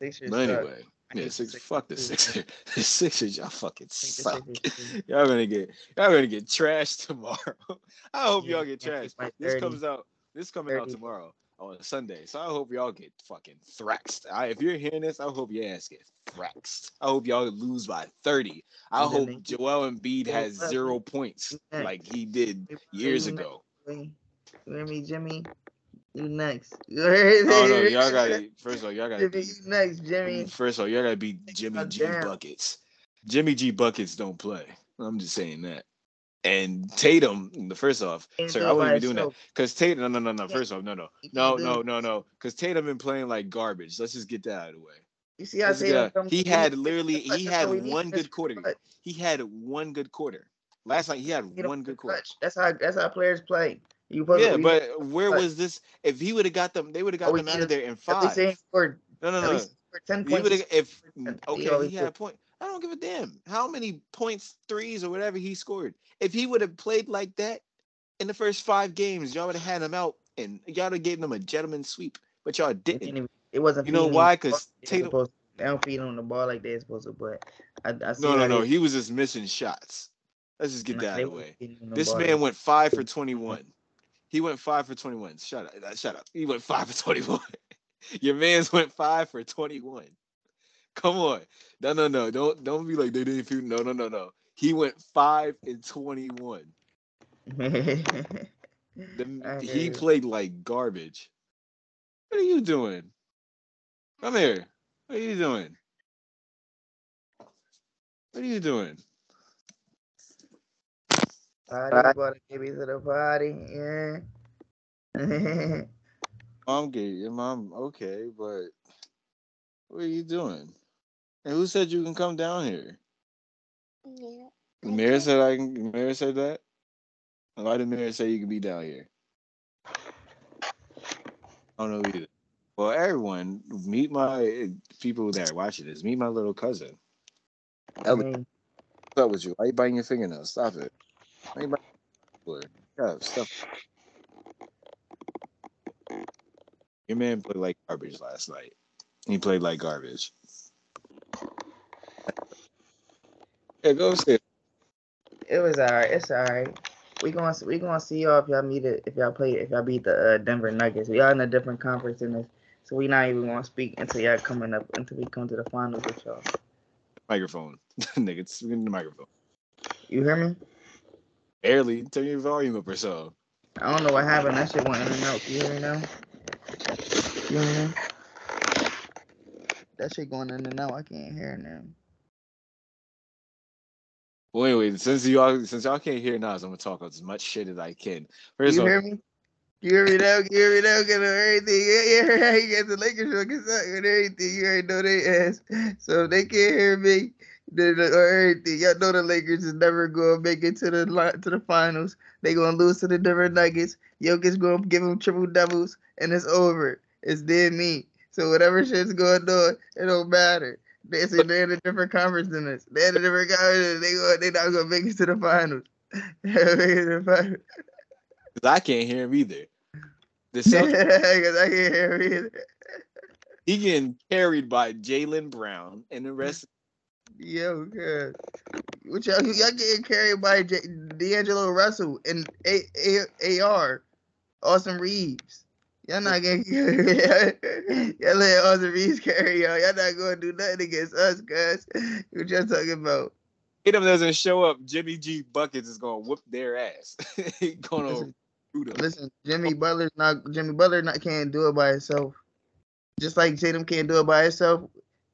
Sixers but anyway, I yeah, six, fuck the. Sixers. The Sixers, y'all fucking suck. Y'all gonna get y'all gonna get trashed tomorrow. I hope Yeah, y'all get trashed. This 30. comes out. This coming out tomorrow on Sunday. So I hope y'all get fucking thrashed. I, if you're hearing this, I hope your ass get thrashed. I hope y'all lose by 30. I hope Joel Embiid has zero points like he did years ago. You hear me, Jimmy? You next. Oh Oh no, y'all gotta first of all, y'all gotta Jimmy, beat you next, Jimmy. First of all, y'all gotta beat Jimmy G damn. buckets. Jimmy G buckets don't play. I'm just saying that. And Tatum, the first off, Can't sir, I wouldn't be doing that because Tatum. No, no, no, no. First off, no, no, no, no, no, no. Because Tatum been playing like garbage. Let's just get that out of the way. You see how Tatum He had literally, he had what we need. one good quarter. He had one good quarter. Last night he had one good quarter. That's how that's how players play. You Yeah, but where but- was this? If he would have got them, they would have got Oh, them out of there in five. least he ain't scored. No, no, no. ten He points. would if okay, he had a point. I don't give a damn how many points, threes, or whatever he scored. If he would have played like that in the first five games, y'all would have had him out and y'all would have gave them a gentleman sweep. But y'all didn't. it wasn't. You know why? Because ball 'Cause they're Tatum- supposed- They don't feed on the ball like they're supposed to. But I, I No, no, no. He was just missing shots. Let's just get nah, that out they of the way. feeding him the This man went five for twenty-one. He went five for twenty-one. Shut up. uh, Shut up. He went five for twenty-one. Your man's went five for twenty-one. Come on. No, no, no. Don't don't be like they didn't feed. No, no, no, no. He went five and twenty-one. The, he played like garbage. What are you doing? Come here. What are you doing? What are you doing? Party, brought a baby to the party. Yeah. Mom gave your mom okay, but what are you doing? And who said you can come down here? Yeah. The mayor said I can. The mayor said that. Why did the mayor say you can be down here? I don't know either. Well, everyone, meet my people that are watching this. Meet my little cousin. Ellie. Hey, What's up with you? Why you biting your fingernails? Stop it. Why you biting your? Yeah, stuff. Your man played like garbage last night. He played like garbage. Yeah, go upstairs. it was alright. It's alright. We gonna we gonna see y'all if y'all meet it if y'all play if y'all beat the uh, Denver Nuggets. We all in a different conference in this, so we not even gonna speak until y'all coming up until we come to the finals with y'all. Microphone. Nigga, speak in the microphone. You hear me? Barely. Turn your volume up or so. I don't know what happened. That shit went in and out. You hear me now? You hear me? that shit going in and out. I can't hear now. Well, anyway, since y'all since y'all can't hear now, I'm gonna talk as much shit as I can. First you hear me? You hear me now? You hear me now? Get everything. Yeah, yeah. You got the Lakers fucking suck and everything. You already know they ass. So if they can't hear me, or everything. Y'all know the Lakers is never gonna make it to the to the finals. They gonna lose to the Denver Nuggets. Jokic gonna give them triple doubles, and it's over. It's dead meat. So whatever shit's going on, it don't matter. They say they're in a different conference than us. They're in a different conference. They go, they not gonna make it to the finals. They're it to the finals. 'cause I can't hear him either. The Celtics, Because I can't hear him either. he getting carried by Jaylen Brown and the rest. Yo, good. What y'all, y'all getting carried by J- D'Angelo Russell and A- A- AR, Austin Reaves. Y'all not getting y'all let Austin Reaves carry y'all. Y'all not gonna do nothing against us, guys. What y'all talking about? Tatum doesn't show up, Jimmy G buckets is gonna whoop their ass. he gonna Listen, them. listen, Jimmy Butler's not Jimmy Butler not can't do it by himself. Just like Tatum can't do it by himself,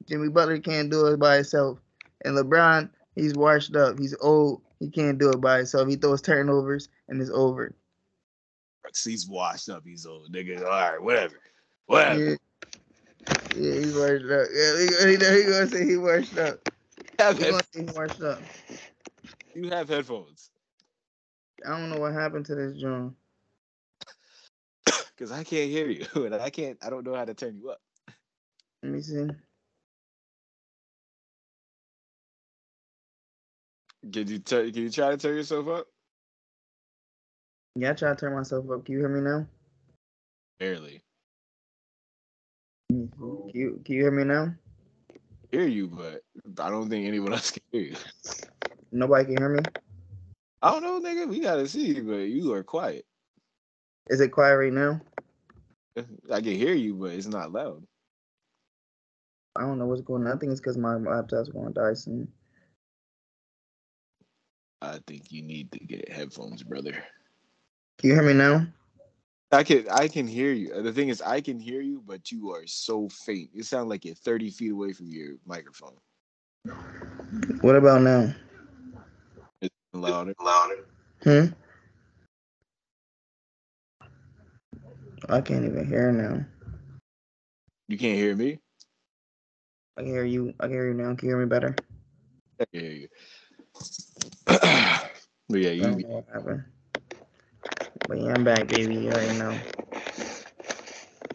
Jimmy Butler can't do it by himself. And LeBron, he's washed up. He's old. He can't do it by himself. He throws turnovers and it's over. He's washed up. He's old nigga. All right, whatever, whatever. Yeah. Yeah, he's washed up. Yeah, he, he, he gonna say he washed up. Have He gonna say he washed up. you have headphones I don't know what happened to this joint. because I can't hear you and I can't. I don't know how to turn you up. Let me see. Can you tur- Can you try to turn yourself up? Yeah, I try to turn myself up. Can you hear me now? Barely see. Can you, can you hear me now? hear you, but I don't think anyone else can hear you. Nobody can hear me. I don't know, nigga. We gotta see, but you are quiet. Is it quiet right now? I can hear you, but it's not loud. I don't know what's going on. I think it's because my laptop's going to die soon. I think you need to get headphones, brother. Can you hear me now? I can I can hear you. The thing is, I can hear you, but you are so faint. You sound like you're 30 feet away from your microphone. What about now? It's louder. Louder. Hmm? I can't even hear now. You can't hear me. I can hear you. I can hear you now. Can you hear me better? I can hear you. but yeah, you. know what happened. But yeah, I'm back, baby. You already know.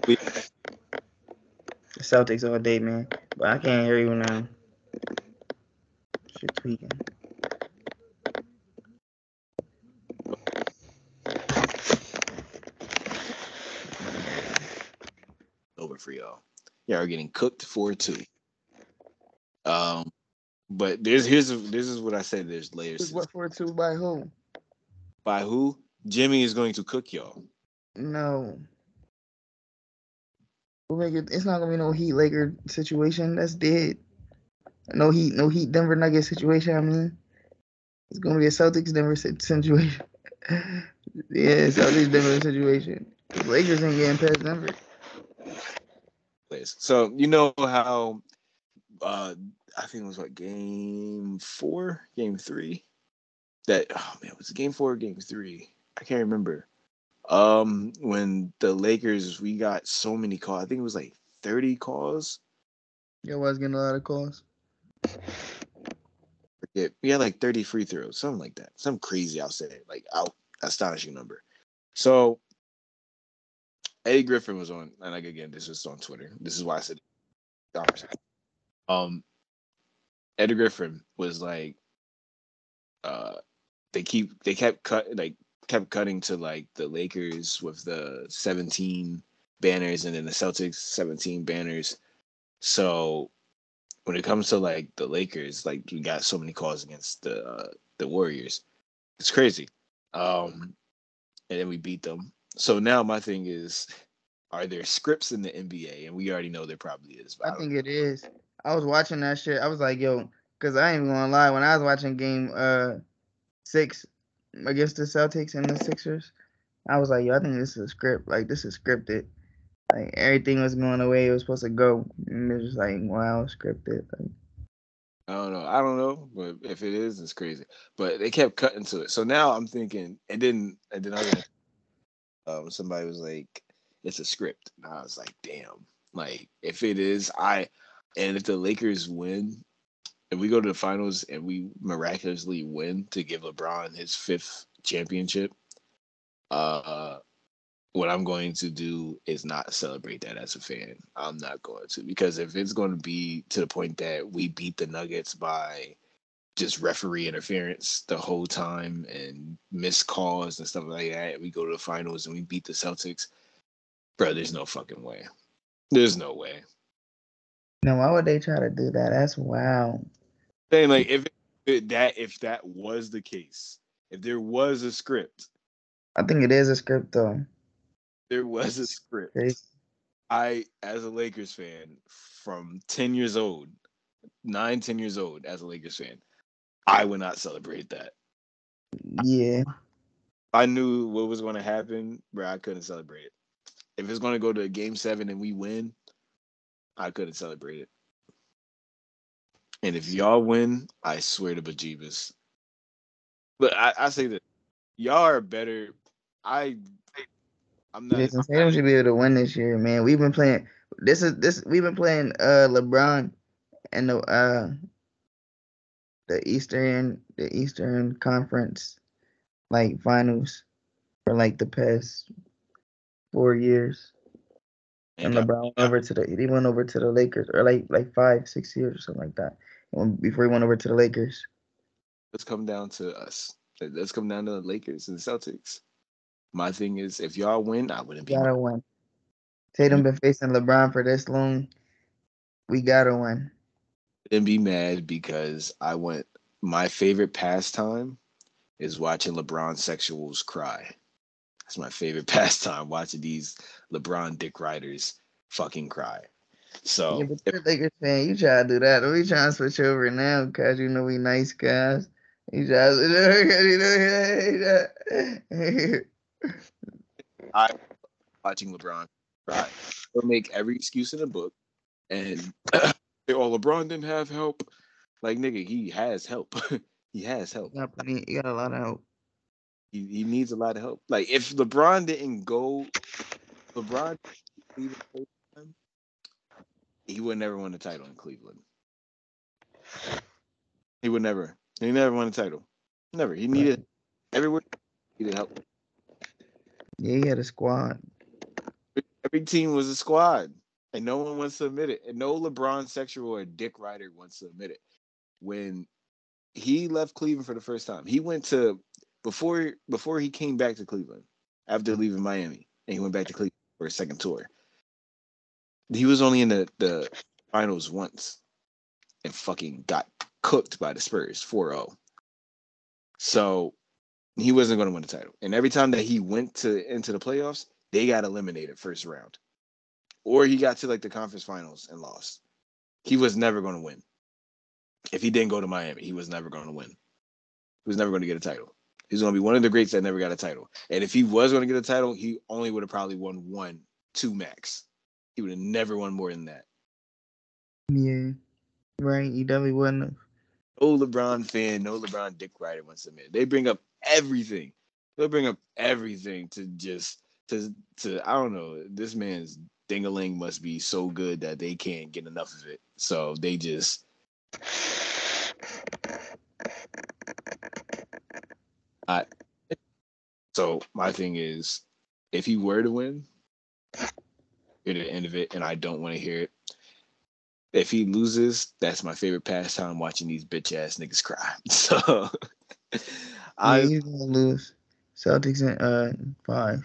We- The Celtics all day, man. But I can't hear you now. Shit tweaking. over for y'all. Y'all are getting cooked for two. Um, but there's here's this is what I said. There's layers. What for two by who? By who? Jimmy is going to cook y'all. No. We'll make it. It's not gonna be no Heat Laker situation. That's dead. No Heat, no Heat Denver Nuggets situation. I mean, it's gonna be a Celtics Denver situation. yeah, Celtics Denver situation. The Lakers ain't getting past Denver. So you know how uh I think it was what game four, game three. That oh man, was it game four or game three? I can't remember. Um when the Lakers we got so many calls. I think it was like 30 calls. Yeah, was getting a lot of calls. Yeah, we had like 30 free throws, something like that. Some crazy, I'll say, like out astonishing number. So Eddie Griffin was on, and like again, this was on Twitter. This is why I said. Um Eddie Griffin was like uh they keep they kept cut like kept cutting to like the Lakers with the 17 banners and then the Celtics 17 banners. So when it comes to like the Lakers, like we got so many calls against the uh, the Warriors. It's crazy. Um and then we beat them. So now my thing is are there scripts in the NBA? And we already know there probably is. but I don't think it is. I was watching that shit. I was like, yo, because I ain't gonna lie. When I was watching game uh six against the Celtics and the Sixers, I was like, yo, I think this is a script. Like this is scripted. Like everything was going the way it was supposed to go, and it's just like wow, scripted. Like, I don't know. I don't know, but if it is, it's crazy. But they kept cutting to it. So now I'm thinking, and then and then I was, um, somebody was like, "It's a script," and I was like, "Damn!" Like if it is, I, and if the Lakers win, if we go to the finals and we miraculously win to give LeBron his fifth championship, uh, what I'm going to do is not celebrate that as a fan. I'm not going to because if it's going to be to the point that we beat the Nuggets by just referee interference the whole time and missed calls and stuff like that, we go to the finals and we beat the Celtics, bro. There's no fucking way. There's no way. No, why would they try to do that? That's wow. Saying like if it, that if that was the case, if there was a script, I think it is a script though. there was a script. I, as a Lakers fan, from 10 years old, nine, 10 years old, as a Lakers fan, I would not celebrate that. Yeah, I knew what was going to happen, bro. I couldn't celebrate it. If it's going to go to game seven and we win, I couldn't celebrate it. And if y'all win, I swear to bejeebus. But I, I say that y'all are better. I, I'm not. Jayson Tatum should be able to win this year, man. We've been playing. This is this. We've been playing uh LeBron and the uh the Eastern the Eastern Conference like finals for like the past four years. And LeBron went over to the he went over to the Lakers or like like five six years or something like that. When, before he went over to the Lakers. let's come down to us. Let's come down to the Lakers and the Celtics. My thing is, if y'all win, I wouldn't be. Gotta win. Tatum mm. been facing LeBron for this long. We gotta win. and be mad because I went. My favorite pastime is watching LeBron sexuals cry. That's my favorite pastime. Watching these LeBron dick riders fucking cry. So Yeah, but you're Lakers fan. You try to do that. We trying to switch over now because you know we nice guys. You try to switch over 'cause you know I watching LeBron cry. He'll make every excuse in the book, and "Oh, LeBron didn't have help." Like nigga, he has help. he has help. you got plenty. You got a lot of help. He, he needs a lot of help. Like if LeBron didn't go, LeBron didn't leave the time, he would never win a title in Cleveland. He would never. He never won a title. Never. He needed everywhere. He needed help. Yeah, he had a squad. Every team was a squad, and no one wants to admit it. And no LeBron sexual or dick rider wants to admit it. When he left Cleveland for the first time, he went to before before he came back to Cleveland after leaving Miami, and he went back to Cleveland for a second tour. He was only in the the finals once, and fucking got cooked by the Spurs 4-0. So he wasn't going to win the title. And every time that he went to into the playoffs, they got eliminated first round. Or he got to like the conference finals and lost. He was never going to win. If he didn't go to Miami, he was never going to win. He was never going to get a title. He's going to be one of the greats that never got a title. And if he was going to get a title, he only would have probably won one, two max. He would have never won more than that. Yeah, right. You definitely wouldn't have. no LeBron fan, no LeBron dick rider wants to admit. They bring up everything. They'll bring up everything to just to to I don't know. This man's dingaling must be so good that they can't get enough of it. So they just I so my thing is if he were to win, hear the end of it, and I don't want to hear it. If he loses, that's my favorite pastime watching these bitch ass niggas cry. So Yeah, I he's gonna lose. Celtics in uh five.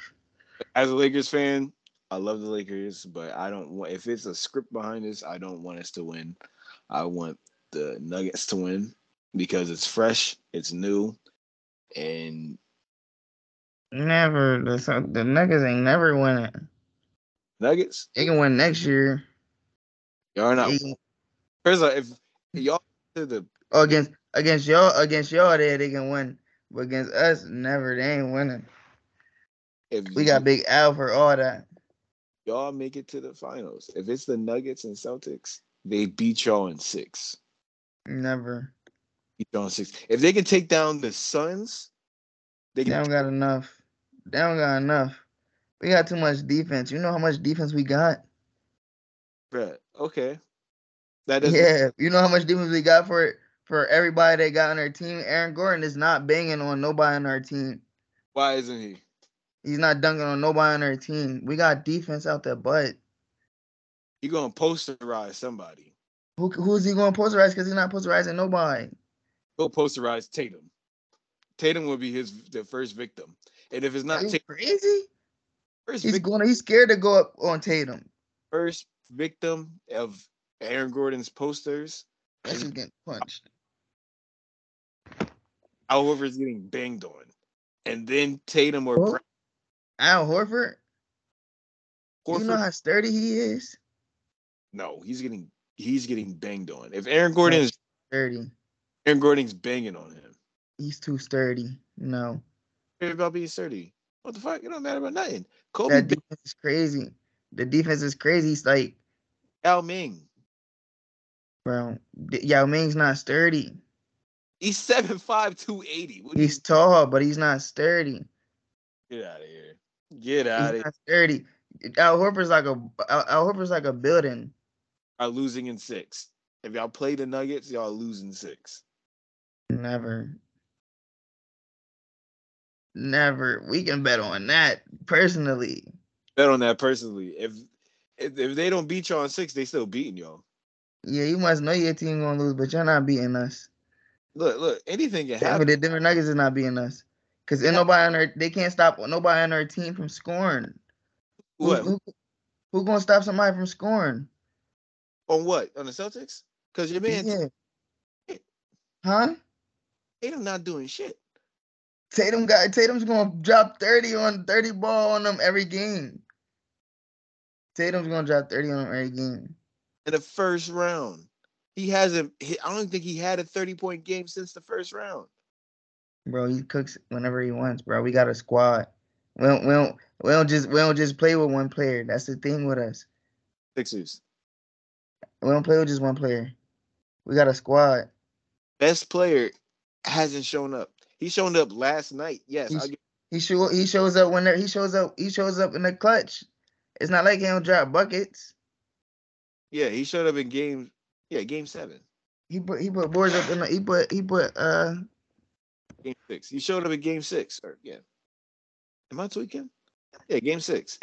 as a Lakers fan, I love the Lakers, but I don't want if it's a script behind this, I don't want us to win. I want the Nuggets to win because it's fresh, it's new, and Never. The the Nuggets ain't never winning. Nuggets, They can win next year. y'all are not. They can- First of all, if y'all to the oh, against against y'all against y'all there they can win. But against us, never. They ain't winning. if We got Big Al for all that. y'all make it to the finals. If it's the Nuggets and Celtics, they beat y'all in six. Never. Beat six. If they can take down the Suns, they They don't got enough. They don't got enough. We got too much defense. You know how much defense we got? Bruh, okay. That doesn't. Yeah. You know how much defense we got for it for everybody that got on our team? Aaron Gordon is not banging on nobody on our team. Why isn't he? He's not dunking on nobody on our team. We got defense out there, but He gonna posterize somebody. who who's he going to posterize? Because he's not posterizing nobody. He'll posterize Tatum. Tatum will be his the first victim. And if it's not Tatum, crazy? first, He's vic- going. He's scared to go up on Tatum. first victim of Aaron Gordon's posters, That's just getting punched. Al Horford's getting banged on. And then Tatum or? Al Horford. Horford, You know how sturdy he is. no, he's getting he's getting banged on. If Aaron Gordon is Sturdy. Aaron Gordon's banging on him. He's too sturdy. No, about being sturdy? What the fuck? It don't matter about nothing. Kobe that defense is crazy. The defense is crazy. He's like, Yao Ming. bro, Yao Ming's not sturdy. He's 7'5", 280. What He's tall, but he's not sturdy. get out of here. Get out of He's here. not sturdy. Al Horford's like a Al, Al Horford's like a building. Are losing in six. If y'all play the Nuggets, y'all losing six. Never. Never. We can bet on that personally. Bet on that personally. If if, if they don't beat y'all in six, they still beating y'all. Yeah, you must know your team gonna lose, but you're not beating us. Look, look, anything can happen. but the Denver Nuggets is not beating us. Cause ain't nobody on our they can't stop nobody on our team from scoring. Who, What who, who gonna stop somebody from scoring? on what on the Celtics? Because your man Yeah. Huh? Tatum not doing shit. Tatum got Tatum's gonna drop 30 on 30 ball on them every game. Tatum's gonna drop 30 on them every game. in the first round. He hasn't. I don't think he had a thirty point game since the first round. Bro, he cooks whenever he wants, bro. We got a squad. We don't, we don't we don't just we don't just play with one player. That's the thing with us. Sixers We don't play with just one player. We got a squad. best player hasn't shown up. He showed up last night. Yes, I'll He show he shows up when there- he shows up he shows up in the clutch. It's not like he don't drop buckets. yeah, he showed up in game. Yeah, game seven, He put he put boards up in the he put he put uh game six. He showed up in game six. Or yeah, am I tweaking? Yeah, game six.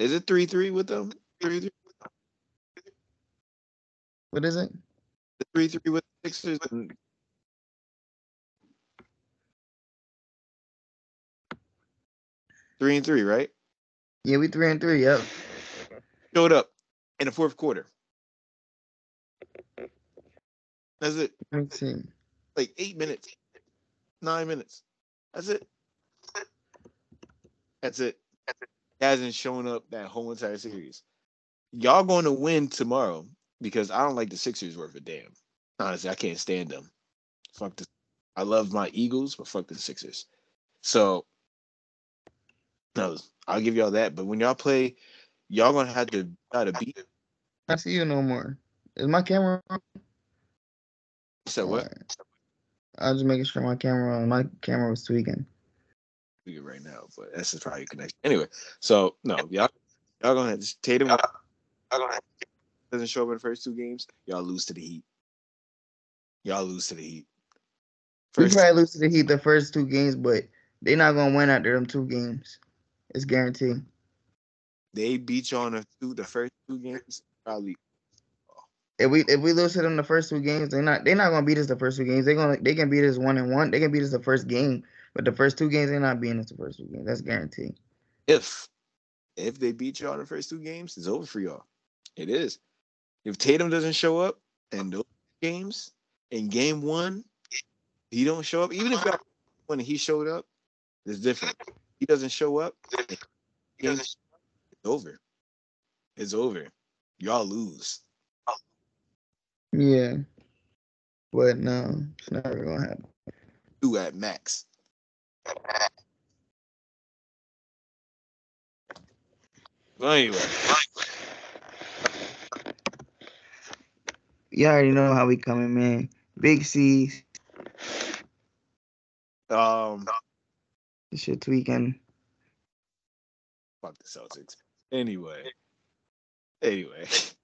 Is it three three with them? Three three. what is it? The three three with Sixers. And three and three, right? Yeah, we three and three. Yep. Showed up in the fourth quarter. That's it. Let me see. Like eight minutes, nine minutes. That's it. That's it. He hasn't shown up that whole entire series. Y'all going to win tomorrow because I don't like the Sixers worth a damn. Honestly, I can't stand them. Fuck the. I love my Eagles, but fuck the Sixers. So, no, I'll give y'all that. But when y'all play, y'all gonna have to try to beat. I see you no more. Is my camera on? So what? Alright. I was just making sure my camera on. My camera was tweaking. We get right now, but that's just probably a connection. Anyway, so no, y'all, y'all gonna have to, Tatum doesn't show up in the first two games. Y'all lose to the Heat. Y'all lose to the Heat. We First, probably lose to the Heat the first two games, but they're not gonna win after them two games. It's guaranteed. they beat you on the two, the first two games. Probably If we if we lose to them the first two games, they're not they're not gonna beat us the first two games. They're gonna they can beat us one and one. They can beat us the first game, but the first two games they're not beating us the first two games. That's guaranteed. if if they beat y'all in the first two games, it's over for y'all. It is. If Tatum doesn't show up in those games, in game one, he don't show up. Even if y'all when he showed up, it's different. He doesn't show up. Game, it's over. It's over. Y'all lose. Yeah, but no, it's never gonna happen. Two at max. Well, anyway, You already know how we coming, man. Big C. um, This shit tweaking. fuck the Celtics. Anyway, anyway, so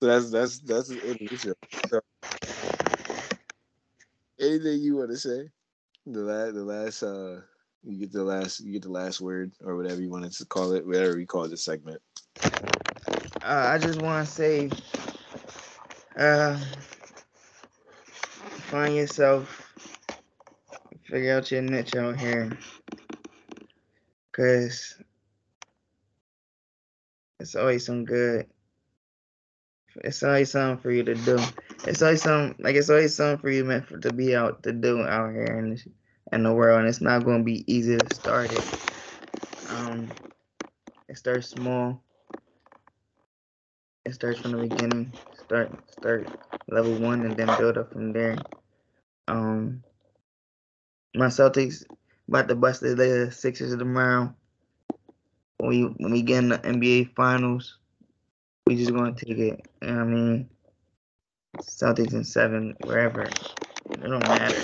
that's that's that's the end of the show. So, anything you want to say? The last, the last, uh, you get the last, you get the last word or whatever you wanted to call it, whatever you call this segment. Uh, I just want to say, uh, find yourself, figure out your niche out here, cause it's always some good. It's always something for you to do. It's always some like it's always something for you meant for to be out to do out here in in the world, and it's not going to be easy to start it. Um, it starts small it starts from the beginning. Start start level one and then build up from there. Um my Celtics about to bust the Sixers tomorrow. When we when we get in the NBA finals, we just gonna take it. You know I mean? Celtics in seven, wherever. It don't matter.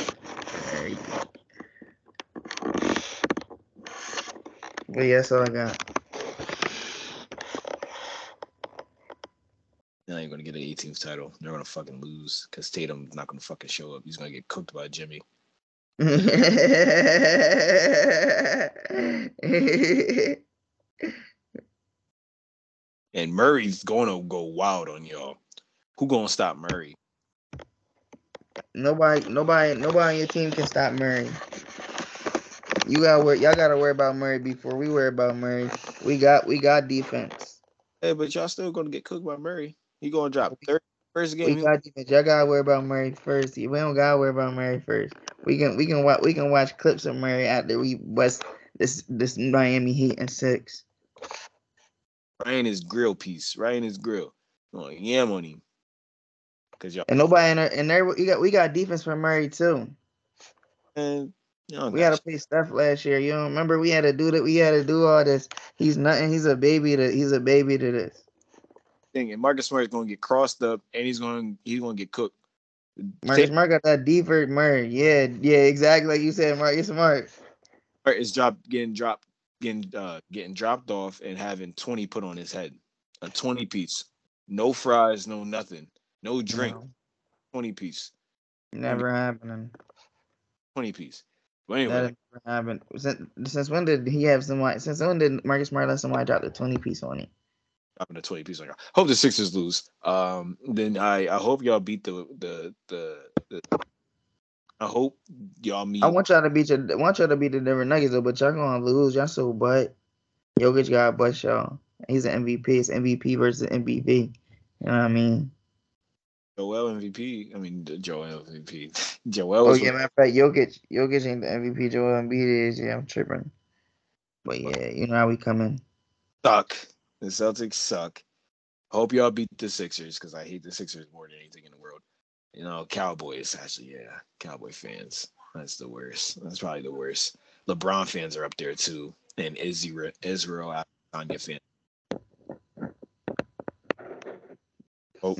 But yeah, that's all I got. They ain't gonna get an 18th title. They're gonna fucking lose because Tatum's not gonna fucking show up. He's gonna get cooked by Jimmy. And Murray's gonna go wild on y'all. Who gonna stop Murray? nobody, nobody, nobody on your team can stop Murray. You gotta worry. Y'all gotta worry about Murray before we worry about Murray. We got, we got defense. Hey, but y'all still gonna get cooked by Murray. He gonna drop third first We game. got defense. Y'all gotta worry about Murray first. We don't gotta worry about Murray first. We can, we can watch, we can watch clips of Murray after we bust this, this Miami Heat and six. Ryan is grill piece. Ryan is grill. Oh, yam on him. Cause y'all And nobody in there, and there we got, we got defense for Murray too. And y'all We had to play Steph last year. You don't remember we had to do that. We had to do all this. He's nothing. He's a baby to. He's a baby to this. Thing. And Marcus Smart is gonna get crossed up and he's gonna he's gonna get cooked. Marcus Smart got that defert Murray. Yeah, yeah, exactly like you said, Mark. You're smart. is dropped getting dropped getting uh getting dropped off and having 20 put on his head. A 20 piece. No fries, no nothing. No drink. No, 20 piece. never happening. 20 piece. But anyway, That never happened. Since, since when did he have somebody? Since when did Marcus Smart let somebody drop the twenty piece on him? Dropping a 20 piece on y'all. Hope the Sixers lose. Um, then I I hope y'all beat the the the. the I hope y'all meet. I want y'all to beat your. I want y'all to beat the Denver Nuggets though, but y'all gonna lose. Y'all so butt. Jokic got bust y'all. He's an MVP. It's MVP versus MVP. You know what I mean? Joel MVP. I mean the Joel MVP. Joel. Oh yeah, matter of fact, Jokic, Jokic ain't the MVP. Joel Embiid is. Yeah, I'm tripping. But yeah, you know how we coming. suck. The Celtics suck. Hope y'all beat the Sixers because I hate the Sixers more than anything in the world. You know, Cowboys actually, yeah, Cowboy fans. That's the worst. That's probably the worst. LeBron fans are up there too, and Israel Israel Adesanya fan. Oh,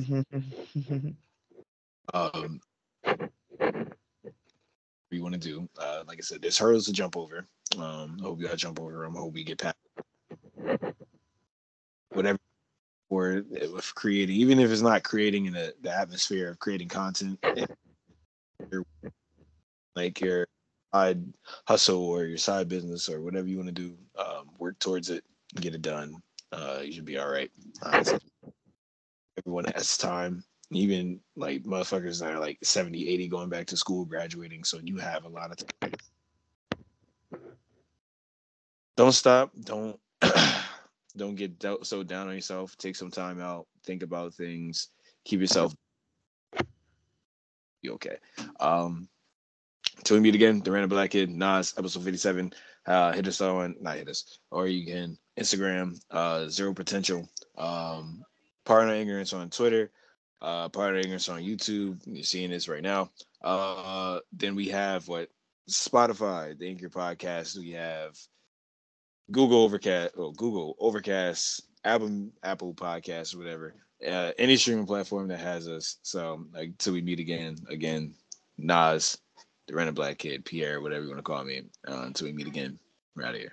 um, what you want to do? Uh, like I said, there's hurdles to jump over. Um, I hope you all jump over them. I hope we get past whatever or with creating, even if it's not creating in the, the atmosphere of creating content, like your side hustle or your side business or whatever you want to do, um, work towards it, get it done. Uh, you should be all right. Honestly. Everyone has time. Even like motherfuckers that are like 70, 80 going back to school, graduating. So you have a lot of time. Don't stop. Don't don't get so down on yourself. Take some time out. Think about things. Keep yourself. Be okay. Um, till we meet again, the Random Black Kid, Nas, episode fifty-seven. Uh, hit us on, not hit us, or you can Instagram, uh, Zero Potential. Um, Partner Ignorance on Twitter. Uh, Partner Ignorance on YouTube. You're seeing this right now. Uh, then we have what Spotify, the Anchor Podcast. We have Google Overcast, or Google Overcast, Apple Apple Podcasts, whatever. Uh, any streaming platform that has us. So like till we meet again, again, Nas, the Random Black Kid, Pierre, whatever you want to call me. Uh, until we meet again, we're out of here.